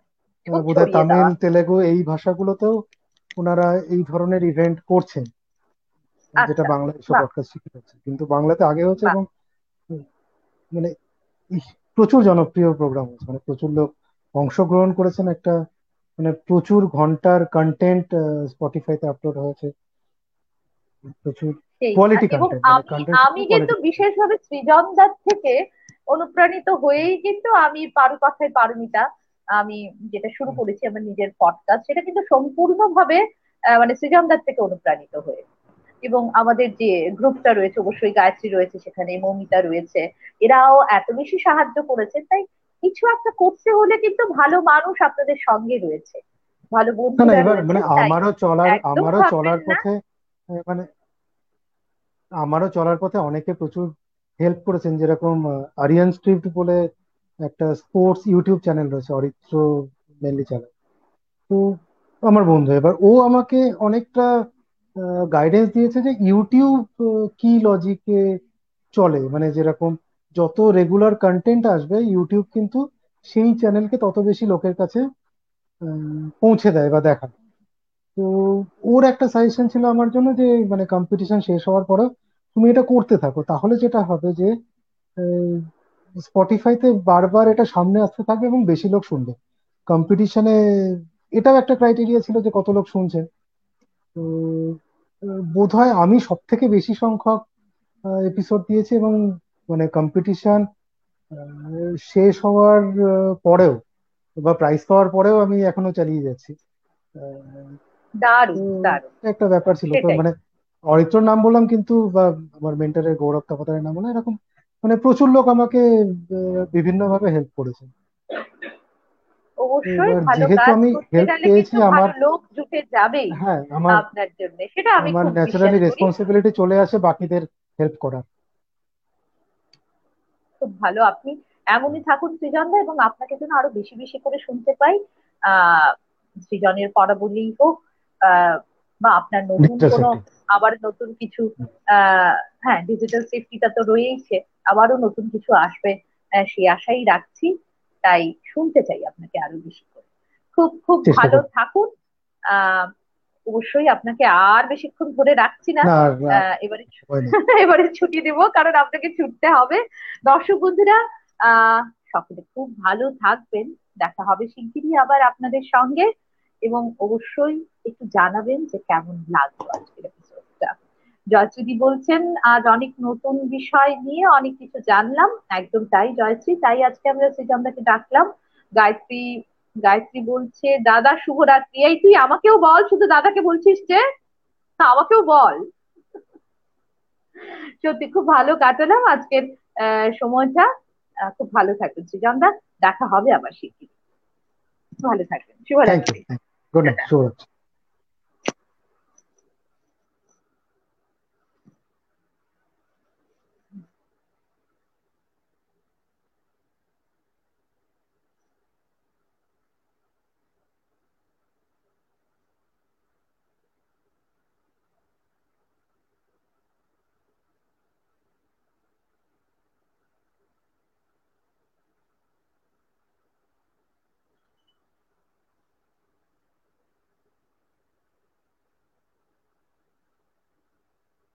বোধহয় তামিল তেলেগু এই ভাষাগুলোতেও ওনারা এই ধরনের ইভেন্ট করছেন যেটা আচ্ছা। বাংলা এসো পডকাস্ট শিখে যাচ্ছে। কিন্তু বাংলাতে আগে হচ্ছে এবং মানে প্রচুর জনপ্রিয় প্রোগ্রাম হয়েছে মানে প্রচুর লোক অংশগ্রহণ করেছেন একটা মানে প্রচুর ঘণ্টার কন্টেন্ট স্পটিফাইতে আপলোড হয়েছে। প্রচুর কোয়ালিটি কন্টেন্ট মানে আমি কন্টেন্ট আমি কিন্তু বিশেষভাবে সৃজন দাস থেকে অনুপ্রাণিত হয়েই কিন্তু আমি পারু কথায় পারমিতা। আমি যেটা শুরু করেছি আমার নিজের পডকাস্ট সেটা কিন্তু সম্পূর্ণভাবে মানে সৃজন দাস থেকে অনুপ্রাণিত হয়ে। এবং আমাদের যে গ্রুপটা রয়েছে অবশ্যই গায়ত্রী রয়েছে সেখানে মৌমিতা রয়েছে এরাও এত বেশি সাহায্য করেছে তাই কিছু একটা করতে হলে কিন্তু ভালো মানুষ আপনাদের সঙ্গে রয়েছে। ভালো না এবার মানে আমারও চলার আমারও চলার পথে মানে আমারও চলার পথে অনেকে প্রচুর হেল্প করেছেন। যেরকম আরিয়ান স্ক্রিপ্ট বলে একটা স্পোর্টস ইউটিউব চ্যানেল রয়েছে অরিত্র মেনলি চ্যানেল তো আমার বন্ধু এবার ও আমাকে অনেকটা গাইডেন্স দিয়েছে যে ইউটিউব কি লজিকে চলে? মানে যেরকম যত রেগুলার কন্টেন্ট আসবে ইউটিউব কিন্তু সেই চ্যানেলকে তত বেশি লোকের কাছে পৌঁছে দেয় বা দেখায়। তো ওর একটা সাজেশন ছিল আমার জন্য যে মানে কম্পিটিশন শেষ হওয়ার পরেও তুমি এটা করতে থাকো। তাহলে যেটা হবে যে স্পটিফাইতে বারবার এটা সামনে আসতে থাকবে এবং বেশি লোক শুনবে। কম্পিটিশনে এটাও একটা ক্রাইটেরিয়া ছিল যে কত লোক শুনছেন তো আহ, বোধহয় আমি সব থেকে বেশি সংখ্যক এপিসোড দিয়েছি এবং মানে কম্পিটিশন শেষ হওয়ার পরেও বা প্রাইজ পাওয়ার পরেও আমি এখনও চালিয়ে যাচ্ছি। একটা ব্যাপার ছিল। তো মানে অরিত্রর নাম বললাম কিন্তু বা আমার মেন্টারের গৌরব তপতারের নাম বললাম এরকম মানে প্রচুর লোক আমাকে বিভিন্ন ভাবে হেল্প করেছে। অবশ্যই এবার ভালো যেহেতু কাজ আমি হেল্প পেয়েছি আমার লোক জুটে যাবেই হ্যাঁ আমার আপনার জন্য। সেটা আমি আমার ন্যাচারালি রেসপন্সিবিলিটি চলে আসে বাকিদের হেল্প করার। ভালো। আপনি এমনই থাকুন সৃজনদা এবং আপনাকে যেন আরও বেশি বেশি করে শুনতে পাই। আহ সৃজনের পড়াবলিই হোক বা আপনার নতুন কোনো আবার নতুন কিছু আহ হ্যাঁ ডিজিটাল সেফটিটা তো রয়েইছে আবারও নতুন কিছু আসবে সেই আশাই রাখছি। তাই শুনতে চাই আপনাকে আরও বেশি করে। খুব খুব ভালো থাকুন। আহ অবশ্যই আপনাকে আর বেশিক্ষণ ধরে রাখছি না। এবারে এবারে ছুটি দিব কারণ আপনাকে ছুটতে হবে। দর্শক বন্ধুরা সকলে খুব ভালো থাকবেন। দেখা হবে শিগগিরই আবার আপনাদের সঙ্গে। এবং অবশ্যই একটু জানাবেন যে কেমন লাগল আজকের এপিসোডটা জয়শ্রী বলছেন আজ অনেক নতুন বিষয় নিয়ে অনেক কিছু জানলাম। একদম তাই জয়শ্রী তাই আজকে আমরা শ্রীচন্দাকে ডাকলাম। গায়ত্রী গায়ত্রী বলছে দাদা শুভরাত্রি। এই তুই আমাকেও বল শুধু দাদাকে বলছিস যে? তা আমাকেও বল। সত্যি খুব ভালো কাটালাম আজকের আহ, সময়টা। আহ, খুব ভালো থাকুন শ্রীজামদা দেখা হবে আবার শিখি ভালো থাকবেন। শুভরাত্রি। গুড নাইট শুভরাত্রি।